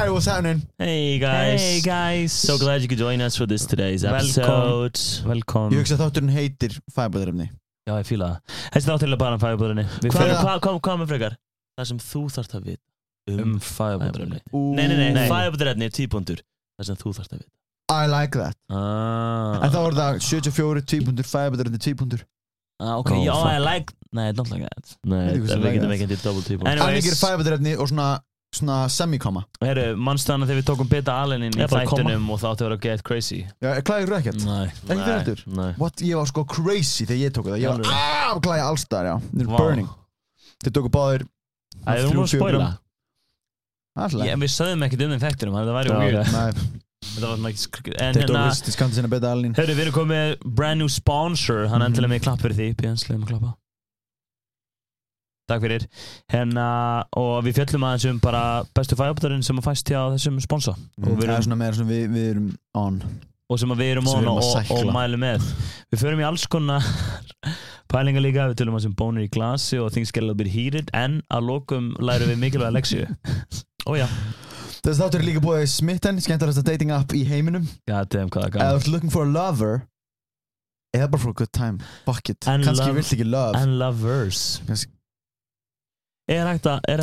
Hi, what's happening? Hey guys. Hey guys So glad you could join us for this today's episode. Velkom Ég hugsa að þátturinn heitir fæbæðarefni Já, ég fíla það Þessi þáttilega bara um fæðubóðurinn Við Hvað er það? Hvað kom, kom með frekar? Það sem þú þarft að vita um, um fæðubóðurinn Nei, nei, nei, Nei. fæðabóðurinn er típuntur. Það sem þú þarft að vita. I like that ah. En þá var það 74, 2 punktur, fæbæðarefni 10 punktur ah, Ok, Oh, já, fuck. I like Nei, I don't like that Nei, Veit ekki hvað það sem við getum er. ekki endið double típuntur. Anyways. Þannig er fæbæðarefni og svona, svona semikoma. Herru, mannstæðan þegar við tókum Beta Allen inn í Ég bara þættunum og það átti að vera get crazy? Já, klæði þú ekkert? Nei. Ekki fyrir eftir? Nei. What? Ég var sko crazy þegar ég tók það Ég var aaaah, klæði allstar, já. Þeir Vá. burning. Þeir tóku báðir Æ, þú múið að spoila. Alltaf Ég- Við sögðum ekkert um þeim þættunum þannig að það væri weird. Nei, Þetta var svona ekki skr- En þeir tóku hérna vist skandi sinna beta alin Hörru, við erum komið með brand new sponsor. Hann Mhm. endilega með klapp fyrir því. Björns, leiðum að klappa Takk fyrir. Hérna, og við fjöllum aðeins um bara bestu fæðabóðurinn sem að fæst hjá þessum og, við Það er svona meira svona við, við erum on. Og sem að við erum Sem on og, að og, mælum með. Við förum í alls konar pælingar líka. Við tölum að sem bónir í glasi og things get a little bit heated. En að lokum lærum við mikilvæga leksju Ójá, Þessi þáttur er líka búið Smitten, skemmtilegasta dating app í heiminum. Gætiðum hvað það Ef þú gaf ert looking for a lover Eða bara for a good time Fuck it, love- vilt ekki love. And lovers. Kannski- Er er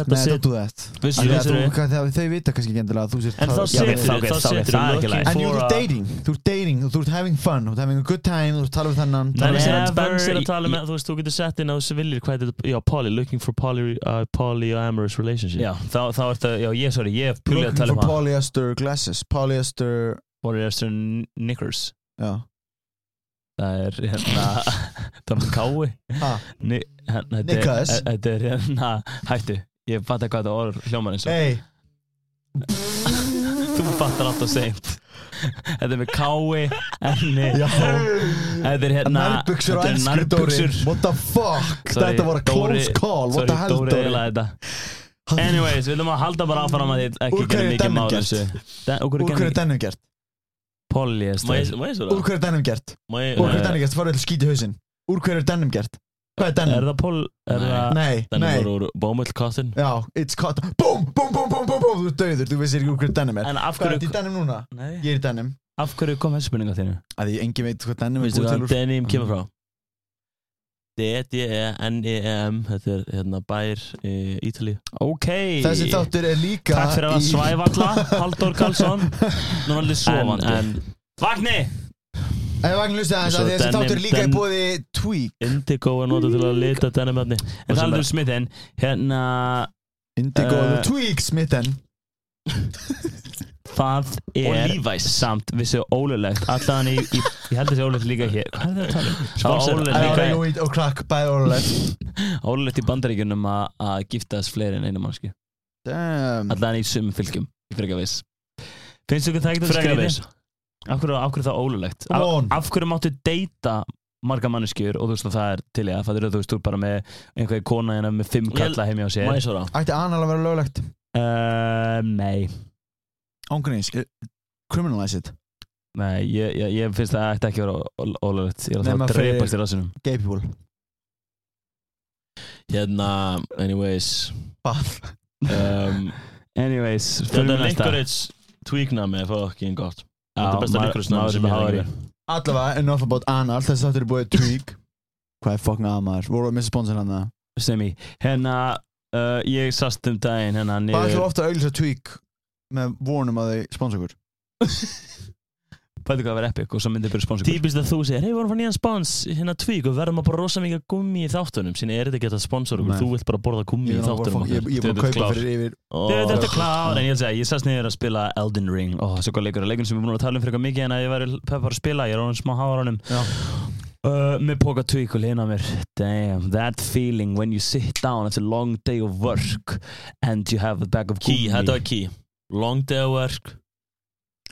þú- þegar Þau vita kannski ekki endilega þú En þá setur þú, það looking lægt. En for you're a- dating, þú ert dating og þú ert having fun, þú ert having a good time þú ert tala við þennan Nei, tala nei, við nei, þennan. Benz er Never- að tala með, þú veist, þú getur sett inn á þessu viljir hvað er þetta, já, poly, looking for poly, uh, polyamorous relationship. Já, þá, þá er þetta, já, ég, sorry, ég er púlið að Looking tala for um það polyester glasses Polyester, Polyester Knickers já Það er hérna, það var kái Ha, Ni, hérna, þetta er- hérna, hættu. Ég fatt ekki hvað þetta orð hljómar eins og. Hey. Þú fattar alltaf seint. Þetta er með kái, enni. Þetta er hérna Nærbuxur og nærbuxur. What the fuck, Sorry, þetta var a Dóri- close call. What Sorry, the hell Dóri Dóri? eiginlega þetta. Anyways, við ætlum að halda bara áfram að þið ekki gera er mikið Den- Úr hverju er er dennum gert? Svo Úr það? hverju er dennum gert? Úr hverju dennum gert? Farðu til skíti hausinn Úr hverju er dennum gert? Hvað er Er dennum? það. Er Nei. það... Nei, voru úr bómull cotton. Já, it's caught Búm, búm, búm, búm, búm, búm Þú döður, þú veist ekki úr hverju dennum er En af Hvað er hverju... þetta í dennum núna? Nei. Ég er í dennum Af hverju kom þessi spurninga þínu? að því engin veit hvað dennum er búið hvað til úr denim kemur frá? D-D-E-N-E-M Þetta er hérna bær í Ítalíu. Ok Þessi þáttur er líka Takk fyrir að í- svæfa alla, Halldór Karlsson Nú er En, sofandi en Vagni! En ég vagn hlusta aðeins Svo að þessi denim- þáttur er líka í bóði Tweak. Indigo er notað til að lita denimöfni. En það er smittin Hérna Indigo uh, Tweak smitten Það er samt vissu ólulegt Allan í, í Ég held þessi ólulegt líka hér. Hvað er það að tala um? Það Það ólulegt er og Crack bæði orðulegt Ólulegt í bandaríkjunum að að giftast fleiri en einu mannski Damn. Allan í sumum fylgjum. Ég fyrir ekki að viss. Finnst ykkur það ekki Frekar skrítið? viss. Af hverju, af hverju er það ólulegt? Af, af hverju máttu deyta marga manneskjur og þú veist að það er til ég að það? Er þú veist þú ert bara með einhverja kona hérna með fimm kalla heimi á sér? Ætti anal að vera löglegt? Uh, Nei. Ángrins Criminalize it. Nei, ég, ég, ég finnst það ætti ekki að vera ólulegt Ég er að það að dreipast í rassinum. Gay people. Hérna, anyways. Bath Um, Anyways, þetta fyrir er næsta. Licorice tweaknami er fucking gott. Þetta er besta maður sem ég hef með ekki. Allavega, enough about anal Þessi þáttur er búið Tweak Hvað er fucking að maður? Voru að missa sponsor hann það? Semi Hérna, uh, ég sast um daginn hérna niður ætlum ofta að auglýsa Tweak með vonum að þau sponsa okkur? Pæðu hvað að vera epic og svo myndi byrja sponsor Típist að þú segir, hei, við vorum fann nýjan spons, hérna tweak og verðum að bara rosa mikið gummi í þáttunum. Sinni er þetta ekki að sponsor okkur, þú vilt bara borða gummi í þáttunum ég- ég er búin að kaupa fyrir yfir Þetta er klár, en ég vil segja, ég sast niður að spila Elden Ring. Ó, svo góð leikur, leikur sem við búin að tala um fyrir eitthvað mikið en að ég væri peppar að spila, ég er ánum smá háaranum Já. uh, Með póka tvík og lina mér. Damn, that feeling when you sit down after a long day of work and you have a bag of Key, gummi þetta var key. Long day of work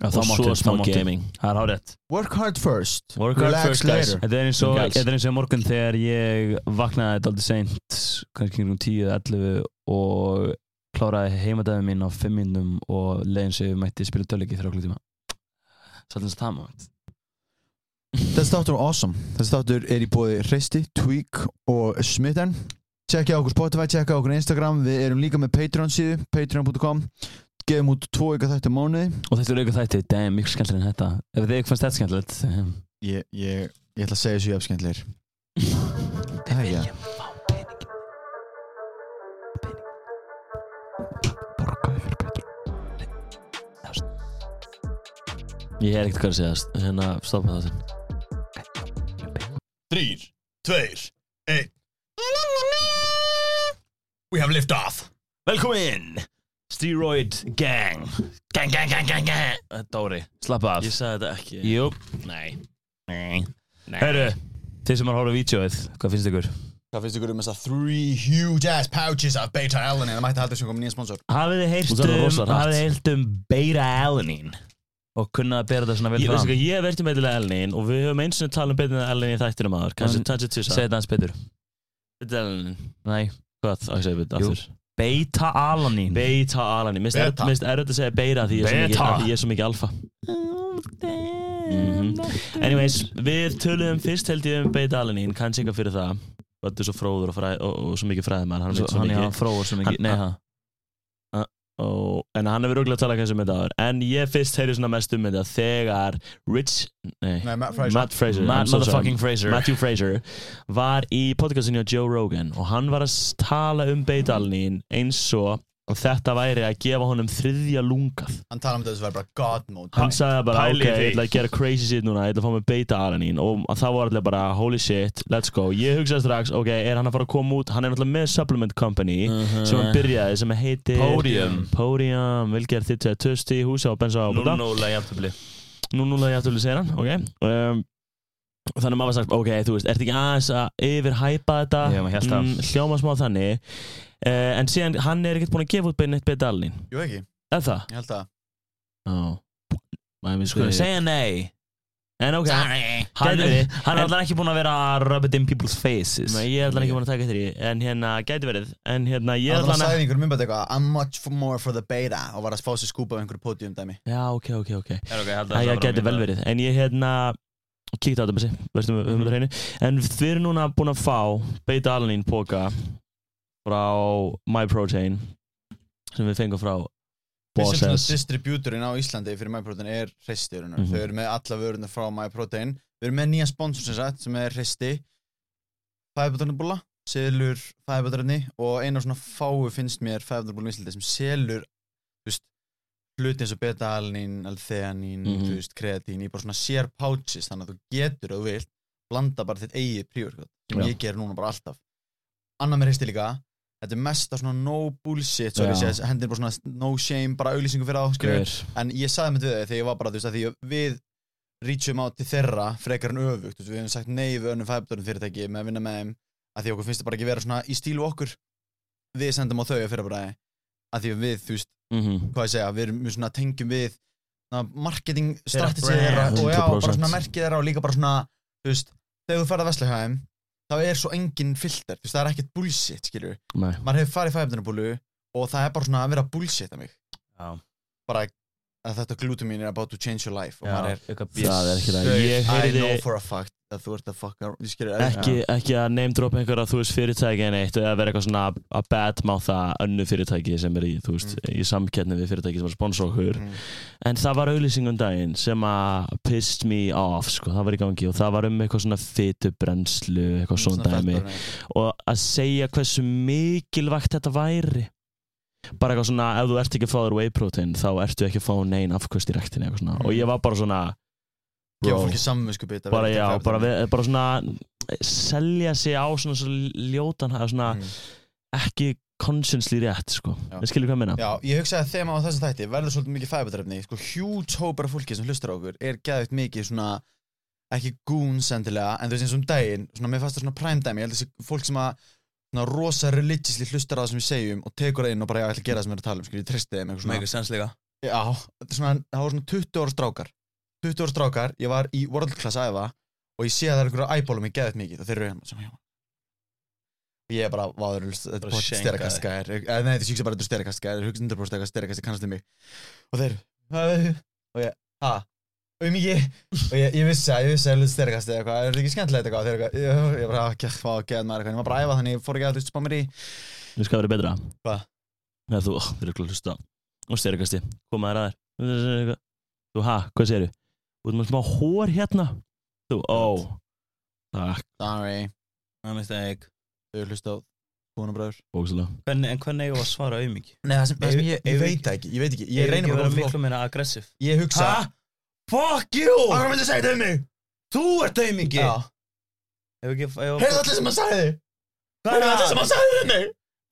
og svo smá gaming. Það er hárið Work hard first. Work hard Relax first, later. Þetta er eins og, Guys. þetta er eins og morgun þegar ég vaknaði þetta aldrei seint kannski kringum 10-11 og kláraði heimadæðum mín á 5 minnum og leiðin sem ég mætti spila tölviki þrjá klukkutíma Svolítið eins og það maður Þessi þáttur er awesome. Þessi þáttur er í bóði Hreisti, Tweak og Smitten. Tjekkja okkur Spotify, tjekkja okkur Instagram. Við erum líka með Patreon síðu Patreon.com gefum út tvo ykkar þætti á mánuði. Og þetta er auka þætti, damn, miklu skemmtilega en þetta. Ef þið ekki fannst þetta skemmtilegt Ég, ég, ég ætla að segja þessu jafnskendlir Það er ekki Ég er ekkert hvað að segja Hérna, stoppa það þinn Þrýr, tveir, einn. We have lift off. Velkomin Steroid Gang. Gang, gang, gang, gang, gang. Þetta er Dóri Slappa af. Ég sagði þetta ekki. Jú, Nei. Nei. Nei. Herru Þið sem har horfað á vídeoið, hvað finnst ykkur? Hvað finnst ykkur um þess að three huge ass pouches af beta alanine Það mætti halda sem kom nýja sponsor. Hafið þið heyrt um, hafið þið heyrt um beta-alanine Og kunnað að bera þetta svona vel Ég, fram. veistu hvað, ég hef verið með eitthvað Elnin og við höfum eins og tala um betur með Elnin í þættinum aður kannski En- tætsi tvisar Segð þetta hans betur. Betur Elnin Nei, Hvað, að segja betur Jú. aftur beta-alanine Beita Alanin. Mér Beta. finnst erfitt að segja beira því ég er svo mikið- Beta. því ég er svo mikið alfa. Mhm. Anyways, við töluðum fyrst held ég um Beita Alanin. Kannski eitthvað fyrir það. Þetta er svo fróður og, fræ, og, og svo mikið fræðum hann, mikið, fróður svo mikið. Nei, það og, En hann hefur rúglega talað kannski um þetta En ég fyrst heyri svona mest um þetta Þegar Rich Nei, Nei, Matt Fraser. Matt Fraser Matt so Fraser. Matthew Fraser var í podcastinu á Joe Rogan og hann var að tala um beidalnín eins og og þetta væri að gefa honum þriðja lungað. Hann tala um þetta sem var bara god mode. Hann sagði bara pæli ok, ég ætla að gera crazy shit núna ég ætla að fá mig beidalanín og það var allir bara holy shit, let's go. Ég hugsaði strax, ok, er hann að fara að koma út? Hann er náttúrulega með supplement company sem hann byrjaði, sem heitir Podium. Podium, vilgerð þitt að töst í húsa og bensa á búta 0-0 jafntöfli nú núna ég afturlega segir hann, ok. Um, þannig að maður var sagt, ok, þú veist, ertu ekki aðeins að yfirhæpa þetta? Það. hljóma smá þannig. uh, en síðan, hann er ekkert búin að gefa út bein eitt beidalín, Jú ekki, er það? ég held að Já Sko, segja nei. En ok, Hann, er alltaf ekki búin að vera að rub it in people's faces. Nei, ég er allan ekki búin að taka eftir því. En hérna, gæti verið. En hérna, ég er Hann allan sagði að einhver myndbætt eitthvað. I'm much more for the beta og var að fá sér skúpa á einhverju podium dæmi. Já, ok, ok, ok. Er ok, held að Það það gæti vel verið. En ég hérna Kíkti á þetta með sig. Um þetta hreinu. En við erum núna búin að fá Beita Alanin póka Frá MyProtein Sem við fengum frá Bosses distributorinn á Íslandi fyrir MyProtein er Hristi mm Mhm. Þau eru með alla vöruna frá MyProtein Við erum með nýja sponsor sem er Hristi Fæðbátarnabúla selur fæðbátarni og einu svona fáu finnst mér fæðbátarnabúla í Íslandi sem selur hluti eins og beta-alanín, alþeanín, þú veist, kreatín í bara svona sér pouches þannig að þú getur og þú vilt blanda bara þitt eigið príorkot. Sem Já. ég ger núna bara alltaf. Annað með Hristi líka Þetta er mest af svona no bullshit hendir bara svona no shame bara auglýsingu fyrir á skilur. en ég sagði með þau þegar ég var bara þú veist að því að við reachum á til þeirra frekar en öfugt við hefum sagt nei við önnum fæbdörnum fyrirtæki með að vinna með þeim að því okkur finnst það bara ekki vera svona í stílu okkur við sendum á þau að fyrir bara að því að við þú veist Mhm. hvað ég segja við erum svona tengjum við marketing brand. þeirra og já 100%. bara svona merkið þeirra og líka bara svona þú veist þegar þú ferð að vesla hjá þeim þá er svo engin filter þú veist það er ekkert bullshit Nei. Maður hefur farið í fæbdörnabúlu og það er bara svona að vera bullshit að mig. Já. bara að þetta glútum mín er about to change your life og maður er Það er ekki það. Ég I know heyrði for a fact að þú ert að fucka ekki, ekki að name drop einhverja þú veist fyrirtæki en eitt eða vera eitthvað svona að badmouta önnu fyrirtæki sem er í, veist, í samkettni við fyrirtæki sem er sponsor okkur. Mm. en það var auðlýsingum daginn sem að pissed me off sko, það var í gangi og það var um eitthvað svona fytubrenslu eitthvað svona dæmi. og að segja hversu mikilvægt þetta væri. Bara eitthvað svona, ef þú ert ekki að fá þér whey protein þá ertu ekki að fá neinn afkvöst í svona, og ég var bara svona gefa fólki samvinsku bita bara já, bara, við, bara svona selja sig á svona, svona ljótan svona Mm. ekki consciously rétt sko, við skiljum hvað ég meina. Já, ég hugsaði að þema á þessu þætti verður svolítið mikið fæðbætarefni sko huge hópar af fólki sem hlustar á okkur er geðvitt mikið svona ekki goons endilega, en þú veist eins og um daginn svona mér það svona prime dæmi, ég held að þessi fólk sem að svona rosa religiously hlustar á það sem við segjum og tekur það inn og bara já, ég ætla að gera það sem við erum að tala um, skilur, ég treysti þeim eitthvað svona. Já, svona, það var svona 20 ára strákar 20 ára strákar, ég var í world class að æfa og ég sé að það er einhverju æbólum ég geðið mikið og þeir eru hérna sem, já. og ég er bara, váður, þetta er styrakastgæðir eða nei, þetta er bara þetta er styrakastgæðir hugsa 100% eitthvað styrakasti kannast um mig. Og þeir, og ég, ha? Um ekki, og ég, ég vissi að ég vissi að þetta er styrakasti eitthvað, er þetta ekki skemmtilegt eitthvað? Og þeir eitthvað, ég, bara, ekki, hvað, geð maður eitthvað. Ég var bara að æfa þannig, ég fór ekki að veist, spá mér í Þú skal vera betra. Hvað? Þú, að að ert með smá hór hérna. Þú, ó takk, Sorry. Það minnst ekki Þau hlusta á konubræður bókslega Hvernig, en hvernig eigum við að svara auðmiki? Nei, það sem, það sem ég, ég veit ekki- það ekki. Ég veit ekki, ég reyna bara að að miklu meira aggressiv Ég hugsa Fuck you! Hvað myndi að segja þetta um mig? Þú ert auðmiki Já. Heyrðu allir sem hann sagði. Hvað Heyrðu allir sem hann sagði um mig.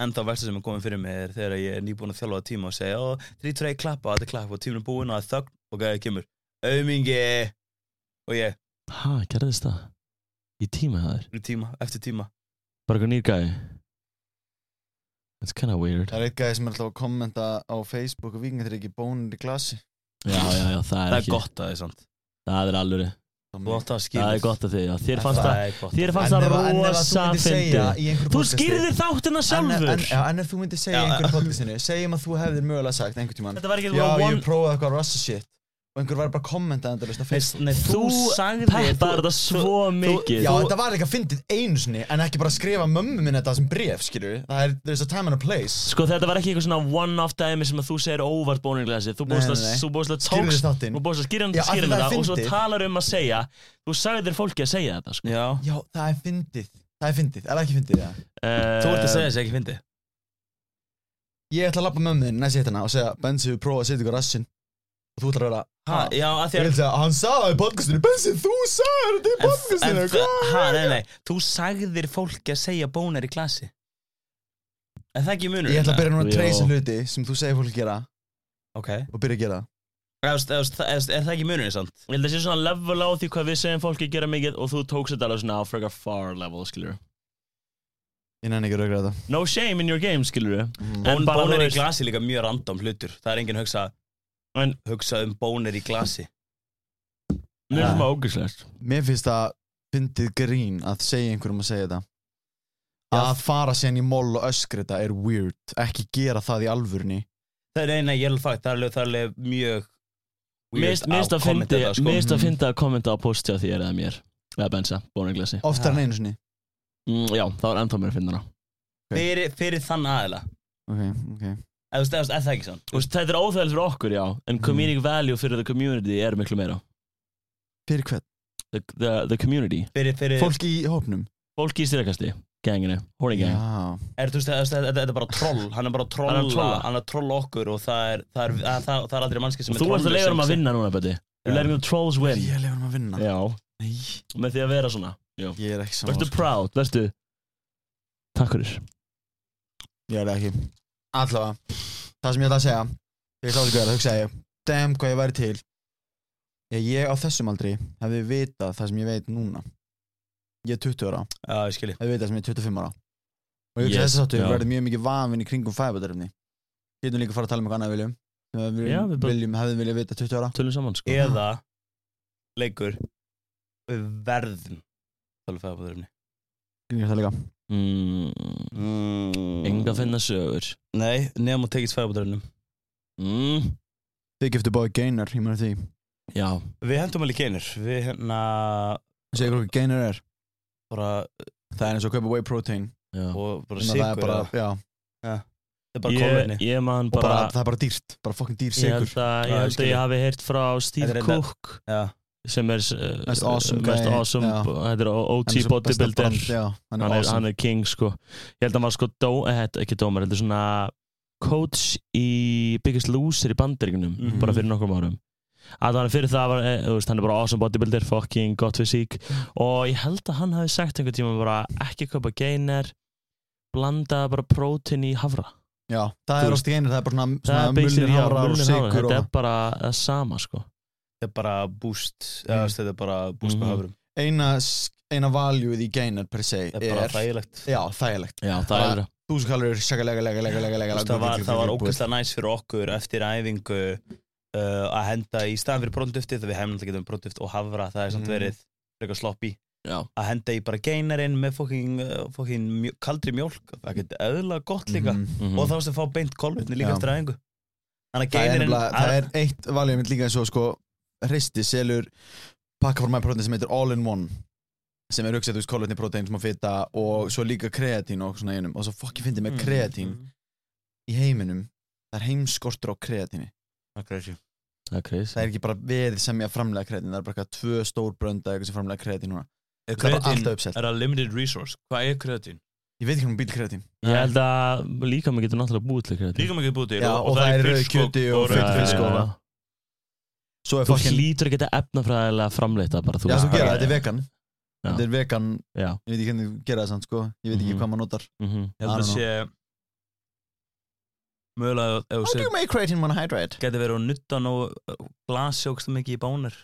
En þá versta sem er komið fyrir mig er þegar ég er nýbúin að þjálfa tíma og segja Ó, 3-2 klappa, þetta er klapp og tíminn er búinn og það er þögn. Og gæðið kemur Auðmingi Og ég, ha, gerðist það? í tíma það er, í tíma, eftir tíma. Bara eitthvað nýr gæði it's kinda weird. Það er eitt gæði sem er alltaf að kommenta á Facebook og vikingar þeir ekki bónir í glasi. Já, já, já, það er Það er ekki gott að það er sant það er alveg, það er gott að þið já. þér fannst það, þér fannst það rosa fyndið. Þú skýrðir þáttina sjálfur. En, já, en ef þú myndir segja í einhverjum podcastinu Segjum að þú hefðir mögulega sagt einhvern ekki Já, ég prófaði eitthvað rasta shit Og einhver var bara að kommenta endalist á Facebook. Nei, þú Þú sagði peppar þetta svo mikið. Já, þetta var líka fyndið einu sinni En ekki bara að skrifa mömmu minn þetta sem bref, skilur Það er, there's a time and a place. Sko þetta var ekki eitthvað svona one-off dæmi sem að þú segir óvart bóninglasi Þú Nei, búist að, þú búist að Skýrðu tókst þáttinn. Þú búist að skýra Já, það er þetta og svo fyndið. talar um að segja. Þú sagðir fólki að segja þetta sko. Já. Já, það er fyndið. Það er fyndið, er það ekki fyndið, já uh, Þú ert að segja þess ekki fyndi Ég ætla að lappa mömmu þinn næst í hittana og segja Bensi, við prófaði að setja ykkur rassin Og þú ætlar að vera Ha, já, að því að hann sagði podcastinu. Bensi, þú sagði þetta í En, podcastinu en, ha, nei, nei, þú sagðir fólki að segja bónir í klasi Er það ekki munur? Ég ætla að byrja núna að treysa hluti sem þú segir fólk gera. Ok. Og byrja að gera. Eðast, eðast, eðast, Er það ekki munur, sant? Ég held að það sé svona level á því hvað við segjum fólki gera mikið og þú tókst þetta alveg svona á frekar far level, skilur Ég nenni ekki að raugra þetta. No shame in your game, skilur mm. En bónir í glasi er líka mjög random hlutur. Það er enginn að hugsa, En- hugsa um bónir í glasi. Mér finnst það ógæslegt Mér finnst það fyndið grín að segja einhverjum að segja þetta Já. Að fara síðan í moll og öskrita er weird. Ekki gera það í alvörni Það er eina, ég er alveg fakt, það er alveg, það er alveg mjög Mér finnst að. Mér finnst að fyndi að kommenta á posti á þér eða mér. Eða bensa, bóninglasi Oftar en einu sinni. Mm, Já, það var ennþá mér að finna hana. Fyrir, fyrir þann aðila. Ok, ok Eða, þú veist, eða, er það ekki sann? Þú veist, Þetta er óþægilegt fyrir okkur, já En comedic value fyrir the community er miklu meira. Fyrir hvern? The, the, the community. Fyrir, fyrir, Fólk í hópnum? Fólki í styrkasti, genginu, gang. Já. Er, þú veist, þetta er bara troll. Hann er bara trolla, Hann er trolla. hann er trolla okkur og það er, það er, það, það, það er aldrei mannski sem Og þú ert að leiða um að vinna núna, Bötti Já. leiðum um trolls win. Ég lefum að vinna. Já, Nei, með því að vera svona. Já. ég er ekki saman Vertu proud, vertu Takk fyrir. Ég er það ekki Allavega. Það sem ég ætla að segja ég sá þetta gera, hugsaði ég. Damn, hvað ég væri til. Ég, ég á þessum aldri hefði vitað það sem ég veit núna. Ég er 20 ára. Já, ég skilji hefði vitað sem ég er 25 ára. Og ég hugsa Yes, yes, þessi þáttu já. verði mjög mikið vanvinn í kringum fæbæðarefni Getum líka að fara að tala um eitthvað annað viljum sem við Já, við bara- viljum hefðum viljað vita 20 ára. Tölum saman, sko. Eða leikur. Við verðum Tala fæða på þeirri Gríðir það líka mm. Enga finna sögur. Nei, nefnum að på þeirri mm, Þið giftu báði geinar, ég meina því. Já, Við hendum alveg keinir Við hérna Segir hvað geinar er. Bara Það er eins og að kaupa whey protein. Já. Og bara sigur já, bara Ég, ég man bara, bara það er bara dýrt. Bara fokkin dýr Ég sigur Já, ég, ég held að skil. ég hafi heyrt frá Steve Cook. Já, sem er uh, Mest awesome mest awesome þetta er besta bodybuilder. hann hann er awesome. hann er king sko. Ég held að hann var sko dó, eh, ekki dómar heldur svona coach í Biggest Loser í bandaríkunum Mhm. bara fyrir nokkrum árum. Að hann fyrir það var, eh, veist, hann er bara awesome bodybuilder fucking gott fysík og ég held að hann hafi sagt einhvern tíma bara ekki kaupa gainer blanda bara prótin í havra. Já, það Þú er ást í einu, það er bara svona, svona mulnir já, hafrar og sigur þetta er bara það sama sko er bara boost Mm. eða, Þetta er bara boost Mhm. með höfrum eina, eina valjúið í geinar per se Þetta er bara er, þægilegt já, þægilegt já, það Bara- er Þú sem kallar sjaka lega lega lega Það var, var ógeðslega næs fyrir okkur eftir æfingu uh, að henda í staðan fyrir brónduftið þegar við hefum náttúrulega getum brónduft og havra það er samt Mhm. verið frekar sloppy já, að henda í bara geinarinn með fokking, uh, fokking mjó, kaldri mjólk það getur eðla gott líka mhm. og þá að fá beint kolvetni líka Já. eftir æfingu Þannig að það er, það er eitt mitt líka eins og sko hristi selur pakkaformæði protein sem heitir All in One sem er kolvetni protein sem að fita og svo líka kreatín og svona einum. Og svo fokki fyndi með kreatín í heiminum. Það er heimskortur á kreatíni. Það er crazy. Það er crazy. Það er ekki bara verið sem ég að framlega kreatín það er bara eitthvað tvö stór brönda eitthvað sem framlega kreatín núna. Er það er kreatín, er það limited resource? Hvað er kreatín? ég veit ekki hún býl kreatín Ég held að líka mig getur náttúrulega búið til kreatín. Líka mikið búið til og það er kjöti og rauð fullt fisk fisk og- og- er Þú fokkin hlýtur að geta efnafræðilega framleita bara þú já þú gera þetta er vegan. Já. þetta er vegan. Já. Ég veit ekki hvernig þú gera það samt sko. Ég veit ekki Mhm. hvað maður notar. Mhm. Ég held að don't sé Mögulega how do set you make creatine monohydrate? Gæti verið að nutta nóg glasi ógstu mikið í bánir.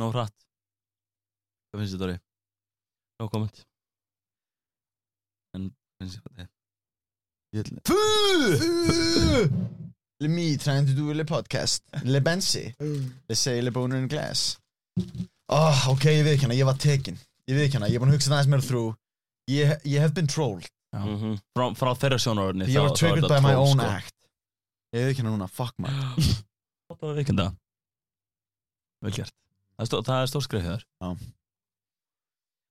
Nó hratt. Hvað finnst þið Dóri? No comment En finnst þið þetta? Fu! Me trying to do a podcast. Le Bensi They say Le Boner in glass. Oh, Ok, ég veit ekki hana, ég var tekin. Ég veit ekki hana, ég er búin að hugsa það aðeins meira þrú Ég, ég hef been trolled. Mhm. Frá, frá þeirra sjónarörni Ég var triggered by my own act. Ég veit ekki hana núna, fuck man. Það var vikenda Vel gert. Það er, er stór skrif hér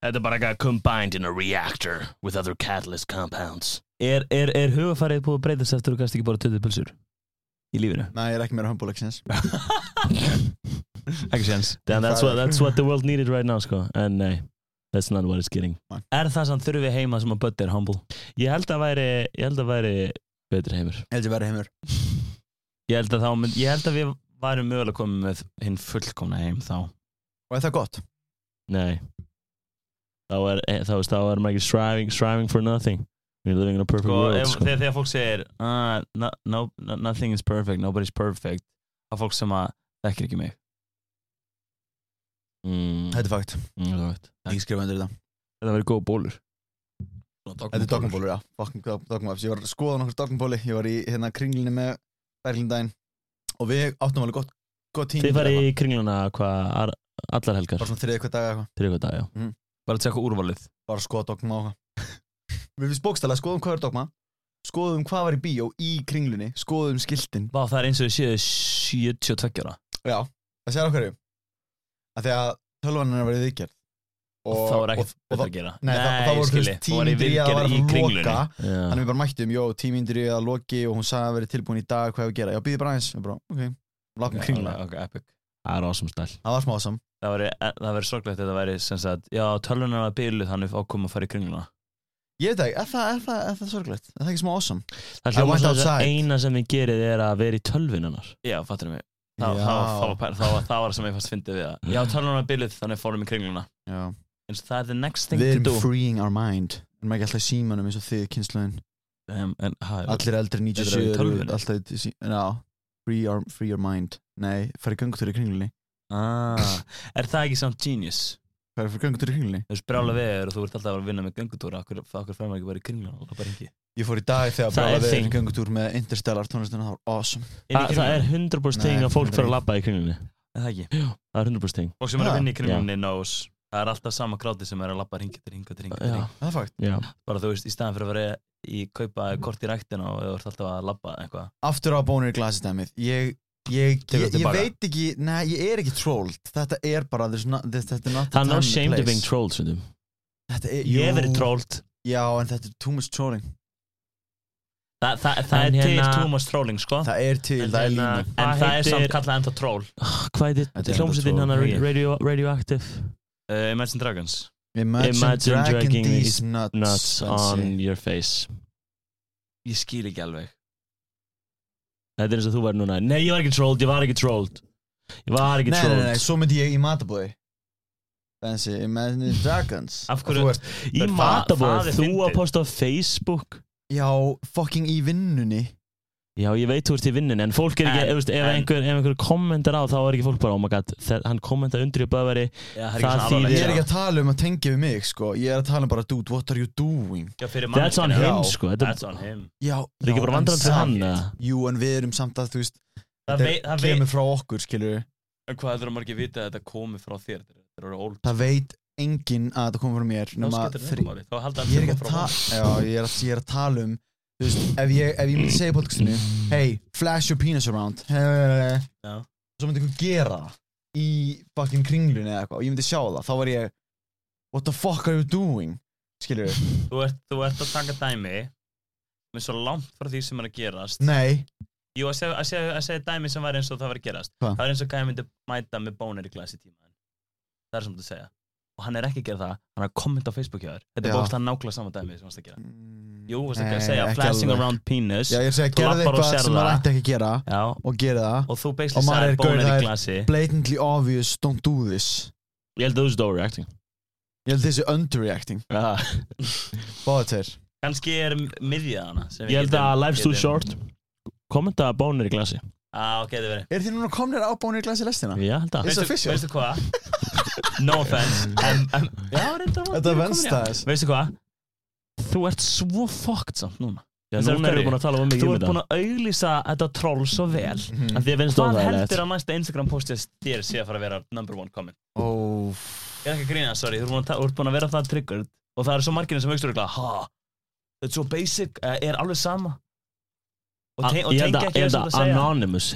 Þetta er bara eitthvað combined in a reactor with other catalyst compounds. Er, er, er hugafarið búið að breytast eftir að þú gæst ekki bara tötið pulsur í lífinu? Nei, ég er ekki meira humbuleiksins Ekki séns. Damn, that's, what, that's what the world needed right now sko. En nei, that's not what it's getting. Er það sem þurfi heima sem að Bötti er humble? Ég held að væri, ég held að væri betri heimur. Ég held ég verið heimur. Ég held að, þá, mynd- ég held að við værum mögulega komið með hinn fullkomna heim þá. Og er það gott? Nei. Þá er, eh, þá, veist, þá er maður ekki striving, striving for nothing We're living in a perfect sko, world ef, sko. þegar, þegar fólk segir ah, no, no, no- nothing is perfect, nobody's perfect það er fólk sem að þekkir ekki mig. Mm, Þetta er fakt. Mm, er. Ég skrifa undir þetta. Þetta verður góð bólur. Þetta er dogmabólur, já. Fucking dogmabólur. Ég var að skoða nokkur dogmabóli. Ég var í hérna kringlinni með Berglindæn Og við áttum alveg gott, gott tími Þið farið í kringluna hvað ar- allar helgar? Bara svona þriðið eitthvað dag eitthvað. Þriðið dag, já. Bara að tjekka úrvalið. Bara að skoða dogma og Við finnst bókstælega skoðum hvað er dogma Skoðum hvað var í bíó í kringlunni Skoðum skiltin Vá, það er eins og þið séu 72 ára. Já, það sér okkur að Því að tölvanin er að vera í viðgerð og þá er ekkert og, betra og, að gera. Nei, það, það voru skilji. var í að það var viðgerð í að loka. Þannig við bara mættum, jó, tímyndir í að loki og hún sagði að vera tilbúin í dag, hvað að gera. Já, býði bara aðeins, ég bara, ok Látum kringla, Ok, epic. Það er awesome stæl. Það var smá sam Það það væri sorglegt að það væri sem sagt, já, tölvunar var bíluð þannig ákomum að fara í kringluna Ég veit ekki, er það, er það, er það sorglegt? Er það ekki smá awesome? Það went svo að eina sem þið gerið er að vera í tölvunar Já, fattur mig. Þá var það sem ég fannst fyndið við það. Já, tölvunar var bíluð þannig fórum í kringluna. Og það er the next thing Við to do. erum freeing our mind. Erum ekki alltaf í símanum eins og þið, en, ha, Allir eldri Þetta er 97 í eru tölvunni? alltaf í sí- Já, free your, mind. Nei, fara í göngutúr í kringlunni. Ah, Er það ekki samt genius? Fara fyrir göngutúr í kringlunni? Þú brjála við og þú ert alltaf að vinna með göngutúra Akkur, akkur fyrir maður ekki bara í kringluna? Og það bara ekki Ég fór í dag þegar Það er við thing. í göngutúr með Interstellar tónlistina Það var awesome. Þa, Það er 100% ting Nei, að fólk það er fyrir að labba í kringlunni. Er það ekki? Það er 100% ting Fólk sem er að vinna í kringlunni knows Það er alltaf sama gráti sem er að labba ringa til ringa til ringa til Já, ringa Það er fakt? Já. Bara þú veist, í staðan fyrir að vera í kaupa kort í ræktina og þú ert alltaf að labba eitthvað. Aftur á bónir í glasistæmið Ég, ég, ég, ég veit ekki Nei, ég er ekki trolled. Þetta er bara not, this, Þetta er not the er time and to place. being trolled er, Ég hef verið trollt Já, en þetta er too much trolling. Þa, það, það er til hérna- too much trolling sko. Það er til, það er hérna- línu. En það er heitir- samt kallað enda troll. Hvað er Þetta þetta er hljómsveitin enda hann troll. radio, Radioactive? Uh, Imagine Dragons. Imagine, Imagine dragging these these nuts, Nuts on your face. Ég skil ekki alveg Þetta er eins og þú væri núna. Nei, ég var ekki trolled, ég var ekki trolled. Ég var ekki Nei, nei, trolled. nei, svo myndi ég í matabóði Þessi, Imagine Dragons. Af hverju- þú ert, Í er þú að posta á Facebook? Já, fucking í vinnunni Já, ég veit þú ert í vinnun En fólk er ekki, En- veist, ef, en- einhver, ef einhver kommentar á Þá er ekki fólk bara, oh my god Hann kommenta undir í böðveri Það það þýðir- Ég er ekki að tala um að tengja við mig, sko. Ég er að tala um bara, dude, what are you doing? Já, fyrir That's on him, Já. sko. Þetta That's on him. Já, er ekki bara en vandræðan fyrir hann eða? Jú, en við erum samt að, þú veist Það veit, það kemur frá okkur, skilur En hvað heldur að margir vita að þetta komi frá þér? Það veit enginn að þetta kommer frá mér nema ekki að, ég er að tala um Þú veist, ef ég, ef ég myndi segja í podcastinu Hey, flash your penis around hey, Já. Svo myndi einhver gera það Í fucking kringlunni eða eitthvað Og ég myndi sjá það, þá var ég What the fuck are you doing? Skilur við Þú ert, þú ert að taka dæmi með svo langt frá því sem er að gerast. Nei, Jú, að segja, að, segja, að segja dæmi sem var eins og það var að gerast. Hvað? Það er eins og gæði myndi mæta með bónir í glasi tíma Það er sem þú segja. Og hann er ekki að gera það, hann er að kommenta á Facebook hjá þér. Þetta er Já. bókstað nákvæmlega sama dæmi sem hann að gera. Mm, Jú, þú veist ekki að segja flashing alveg. around penis Já, ég er að Þú gerði lappar og eitthvað sérð sem maður það. ætti ekki að gera Já, og gera það og þú basically sagði er bónir það í er- glasi Blatantly obvious, don't do this Ég held að þú sér overreacting Ég held þessi underreacting. Báða tveir Kannski er miðjað hana sem við Ég held getum- að life's too getum- short Kommenta bónir í glasi Á, ok, það verið Er þið núna komnir á bónir í glasi lestina? Já, held að It's Veistu, official. veistu hvað? No offense en, en, Já, reyndar var- Þetta er venstæðis. Veistu hvað? Þú ert svo fucked samt núna. Já, núna erum við búin að tala um Þú mikið um ert búin að auglýsa þetta troll svo vel. Ég finnst Hvað heldur að næsta Instagram postið þér sé að fara að vera number one comment? Ó, Ég er ekki að grína, sorry, þú ert búin að, þú vera það triggered. Og það eru svo margirinn sem ha, þetta er svo basic, eh, er alveg sama? Og, te og tengja ekki að að það segja. Anonymous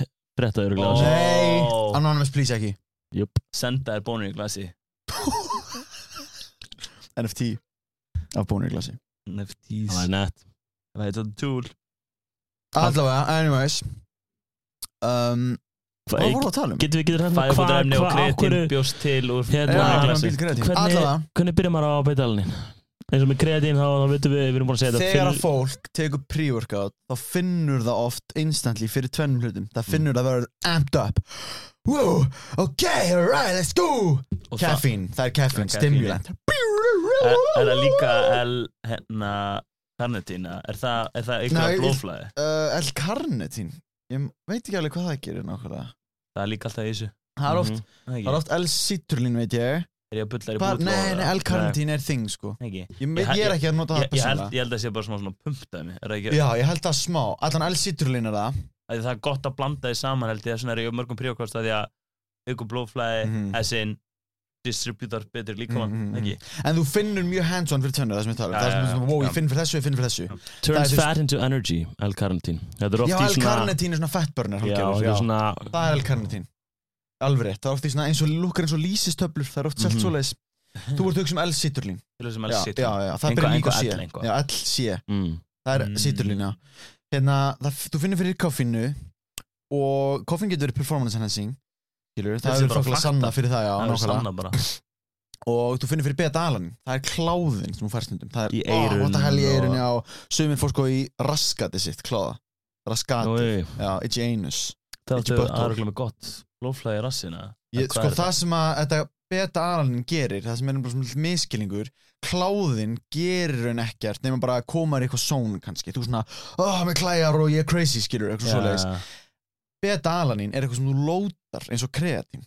öruglega Ó. oh. Nei, Anonymous please ekki. Senda þér bónir í glasi. NFT af bónir í glasi NFTs Það er nett. Það er þetta tool. Allavega, anyways um, Hvað voru að tala um? Getum við getur hérna og hvað- af kreatín hverju- bjóst til úr Hérna- kreatín. Hvernig- Allavega, Hvernig byrjar maður á beitalinni? eins og með kreatín þá, þá veitum við, við erum búin að segja þetta. Þegar að fólk tekur pre-workout þá finnur það oft instantly fyrir tvennum hlutum. Það finnur það verður amped up. Whoa, ok, alright, let's go. Það- Caffeine, það er caffeine, Það er caffeine. stimulant Er, það líka L, hérna? Er það, er það Nei, ykkur ég- Ég veit ekki alveg hvað það gerir nákvæmlega. Það er líka alltaf í þessu. Það er oft, Mhm. L-citrulín veit ég. Er ég að bulla í Hvar, búið Nei, nei, L-carnitin er thing sko. Ég, ég, ég er ekki að nota það Ég, ég, persónulega. ég held að það sé bara svona, svona ekki? Já, ég held það smá, allan L-citrulín er það. Að það er gott að blanda því saman held ég. Vegna er ég mörgum príokost að því að auka blóðflæði, Mhm. as in distributar betur líkamann, Mhm, mhm, ekki? En þú finnur mjög hands-on fyrir tönnu það sem ég tala um. Það er sem, já, wow, ég finn fyrir þessu, ég finn fyrir þessu. Turns fat into energy, L-carnitín Já, í svona L-carnitin er svona fettburner Já, svona Það er L-carnitin Alveg rétt, það er oft í svona eins og lukkar eins og lýsistöflur Það er oft selt Mhm. svoleiðis. Þú ert að hugsa um L-citrulín Til þessum já, já, það byrjar líka einhvað að sé L einhvað. Já, L-C, mm, það er Mm. citrulín, já. Hérna, þú finnur fyrir koffinu Og koffin getur verið performance enhancing Skilur, það er bara sanna fyrir það, já, nákvæmlega. og þú finnir fyrir beta-alanin það er kláðin sem þú fær stundum. Það er, Í ó, eyrun what the hell í eirun já, sumir fór sko í raskati sitt kláða, raskati Oi, já, itchy anus Það Ekki er með gott blóðflæði í rassina. ég, sko það sem að þetta beta-alanin gerir það sem er bara svona miskilningur kláðin gerir hann ekkert nema bara að koma í eitthvað són kannski. Þú svona, oh, með klæjar og ég er crazy skilur, eitthvað svoleiðis beta-alanin er eitthvað sem þú lótar eins og kreatín.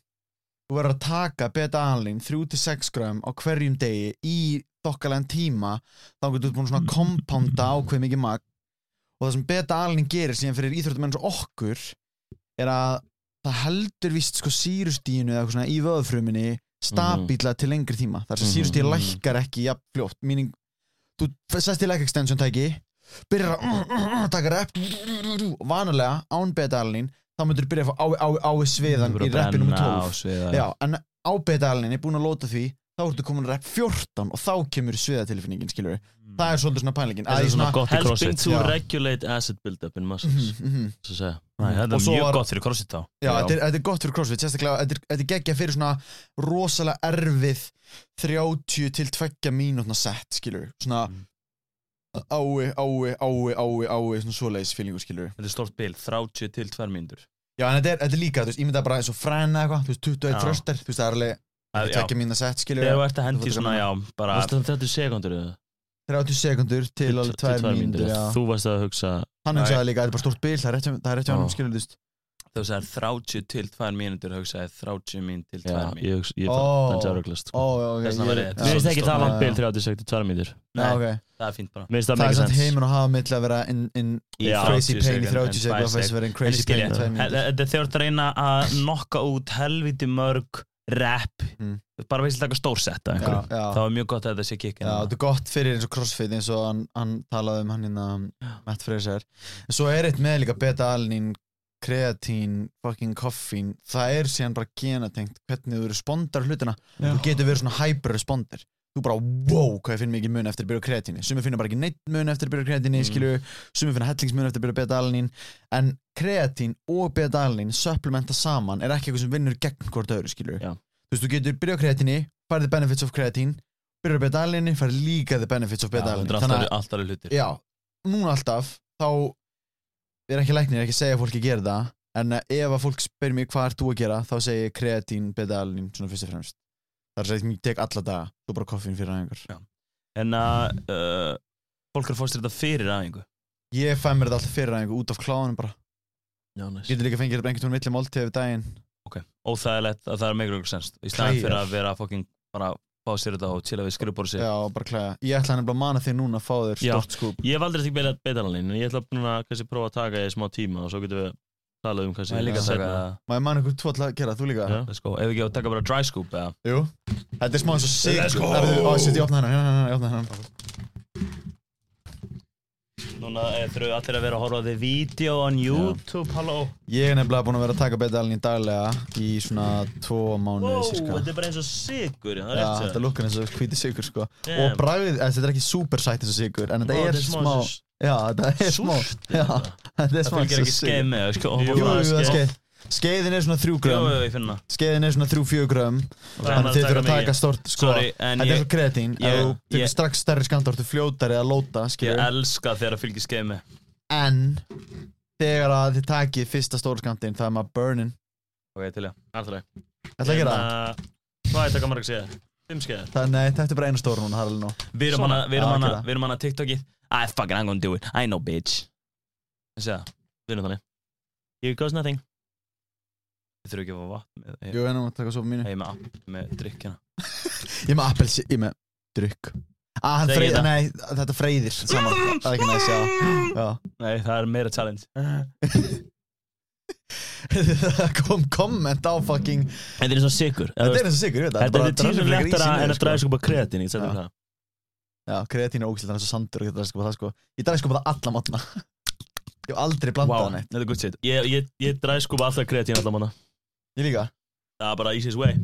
Þú verður að taka beta-alanin 3-6 gram á hverjum degi í þokkalega tíma þá getur þú búin svona að kompounda ákveð mikið mag og það sem beta-alanin gerir síðan fyrir íþróttum eins og okkur er að það heldur vist sko sírustíinu eða eitthvað svona í vöðfruminni stabíla til lengri tíma. Þar sem Mhm. sírustíð lækkar ekki jafn fljótt. Meaning, þú sest í leg extension tæki byrjar að uh, uh, uh, taka rep og vanalega án beta-alanin þá myndur þú byrja að fá á, á, á sviðan í reppi nr. 12 Já, en á beta-alanin er búin að lóta því þá ertu komin að rep 14 og þá kemur sviðatilfinningin, skilur við það er svolítið svona pælingin Það er svona í Helping to Já. regulate acid build-up in muscles. Mhm, mhm. Svo að segja Nei, þetta Og er mjög var- gott fyrir crossfit þá. Já, þetta er, gott fyrir CrossFit, sérstaklega þetta er, geggja fyrir svona rosalega erfið 30 til 2 mínútna set, skilur svona Mm. ái, ái, ái, ái, ái svona svoleiðis feelingu, skilur Þetta er stort bil, 30 til 2 mínútur. Já, en þetta er, þetta er líka, þú veist, ég myndi bara eins og fræna eitthvað, þú veist, 21 Já. þröstar, þú veist, það er alveg Já. 2 mínútna set, skilur Þegar þú ert að hendi Þú svona, já, bara... Varstu það 30 sekundur eða? 30 sekundur til alveg 2 mínútur, já Þú varst að hugsa Hann hugsaði líka, þetta er bara stórt bil, það er rétt hjá- það er hann, Já. skilur, þú veist Þú sagðir 30 til 2 mínútur, hugsaði 30 mín til 2 Já, mín. ég hugsa, ég Ó. fann það ok Þess vegna var ég- ég-. Mér finnst ekki það langt bil 30 sekund, 2 mínútur ok Það er fínt bara. Það Það er samt heiminn að hafa milli að vera in, in Í Já. crazy 30 pain í sekúnd, 30 en sekund tvær og fæst að vera in crazy pain í 2 mínútur þegar þú ert að reyna að nokka út helviti mörg rep Mm. bara veist að taka stórsetta þá er mjög gott að þetta sé kikkin þetta er gott fyrir eins og crossfit eins og hann, talaði um hann hérna Matt Fraser en svo er eitt með líka beta-alanin kreatín, fucking koffín það er síðan bara genatengt hvernig þú respondar hlutina. Já. þú getur verið svona hyper responder þú bara, wow, hvað ég finn mikið mun eftir að byrja kreatíni. Sumi finna bara ekki neitt mun eftir að byrja kreatíni Mm. sumi finna hellingsmun eftir að byrja beta-alanín en kreatín og beta-alanín supplementa saman er ekki eitthvað sem vinnur gegn hvort öðru skilju þú veist, þú getur byrja kreatíni færið the benefits of kreatín byrja beta-alanín, færið líka the benefits of beta-alanín núna alltaf þá er ekki læknir, ekki að segja að fólki gera það en eh, ef að fólk spyr mér hvað ert þú að gera þá segi ég kreatín, beta-alanín svona fyrst og fremst. Það er að segja, ég tek alla daga þú bara koffín fyrir aðeingar En að uh, fólk er að fórst þetta fyrir aðingu Ég fæ mér þetta alltaf fyrir aðeins út af kláðunum bara. Já, næs Getur líka fengið þetta einhvern tónu milli máltíð við daginn. Óþægilegt að það er megur okkur senst. Í staðan fyrir að vera fokking bara fá sér þetta og chilla við skrifbóru sig Já, bara klæða Ég ætla hann að mana þig núna að fá þér Já. stort skúp Ég hef aldrei ekki beilað betalanlín en ég ætla núna kannski prófa að taka í smá tíma og svo getum við talað um kannski Það er líka að taka seinna. Má ég man ykkur tvo til að gera, þú líka? Já. Let's go Ef við ekki að taka bara dry scoop eða Jú Þetta er smá eins og sig Let's go. Ó, sitt, ég opna hennar, hérna, hérna, ég opna hennar Núna eh, þurfum við allir að vera að horfa á því vídeo on YouTube Halló. Ég er nefnilega búin að vera að taka betalinn í daglega í svona tvo mánuði cirka þetta er bara eins og sigur Það Já, er þetta lukkar eins og hvíti sigur sko. Damn. Og bræðið, eh, þetta er ekki super sætt eins og sigur En Ó, þetta er smá Já, þetta er smá Súrt Já, þetta. er Það smá fylgir ekki skeið með sko. Jú, Jú, það er það er skeið. Skeið Skeiðin er svona þrjú Jú, grömm jú, ég finna Skeiðin er svona þrjú fjögur grömm Þannig að þið þurfa að taka stort sko. Þetta er ég, svo kreatín Ef ég- þú ég- strax stærri skammt Þú fljótari að lóta ég skilur elska þegar það fylgir skeið með. En Þegar að þið takið fyrsta stóra skamtinn Það er maður burnin Ok, til ég Alltaf að það? Er að skeiðar Það- Nei, þetta er bara einu stóra núna Við erum Svona. hana, við erum Já, hana, gera. við erum hana TikTokið. I fucking I'm gonna do it, I know bitch. Það, Við erum þannig. Here goes nothing við þurfum ekki að fá vatn með, Jú, en nú taka svo mínu. Ég er með app með drikk hérna Ég er með appelsi Ég er með drykk. Ah, hann Segi freyðir þetta. Nei, þetta freyðir Saman. Það er ekki næst, já. Já. Nei, það er meira challenge. Það kom komment á fucking Þetta er eins og sigur Þetta er eins og sigur, ég veit það. Þetta bara er tísum drasleikar í lettara sínu, en að sko. draga sko bara kreatín Ég seti Já. það. Já, kreatín er ógæslega, það er svo sandur og ég dræði sko það sko. Ég dræði sko það alla mótna Ég hef aldrei blandað Wow, wow. neitt. þetta er good shit. Ég, ég, ég draga sko bara alltaf kreatín allar manna Ég líka. Það er bara easiest way.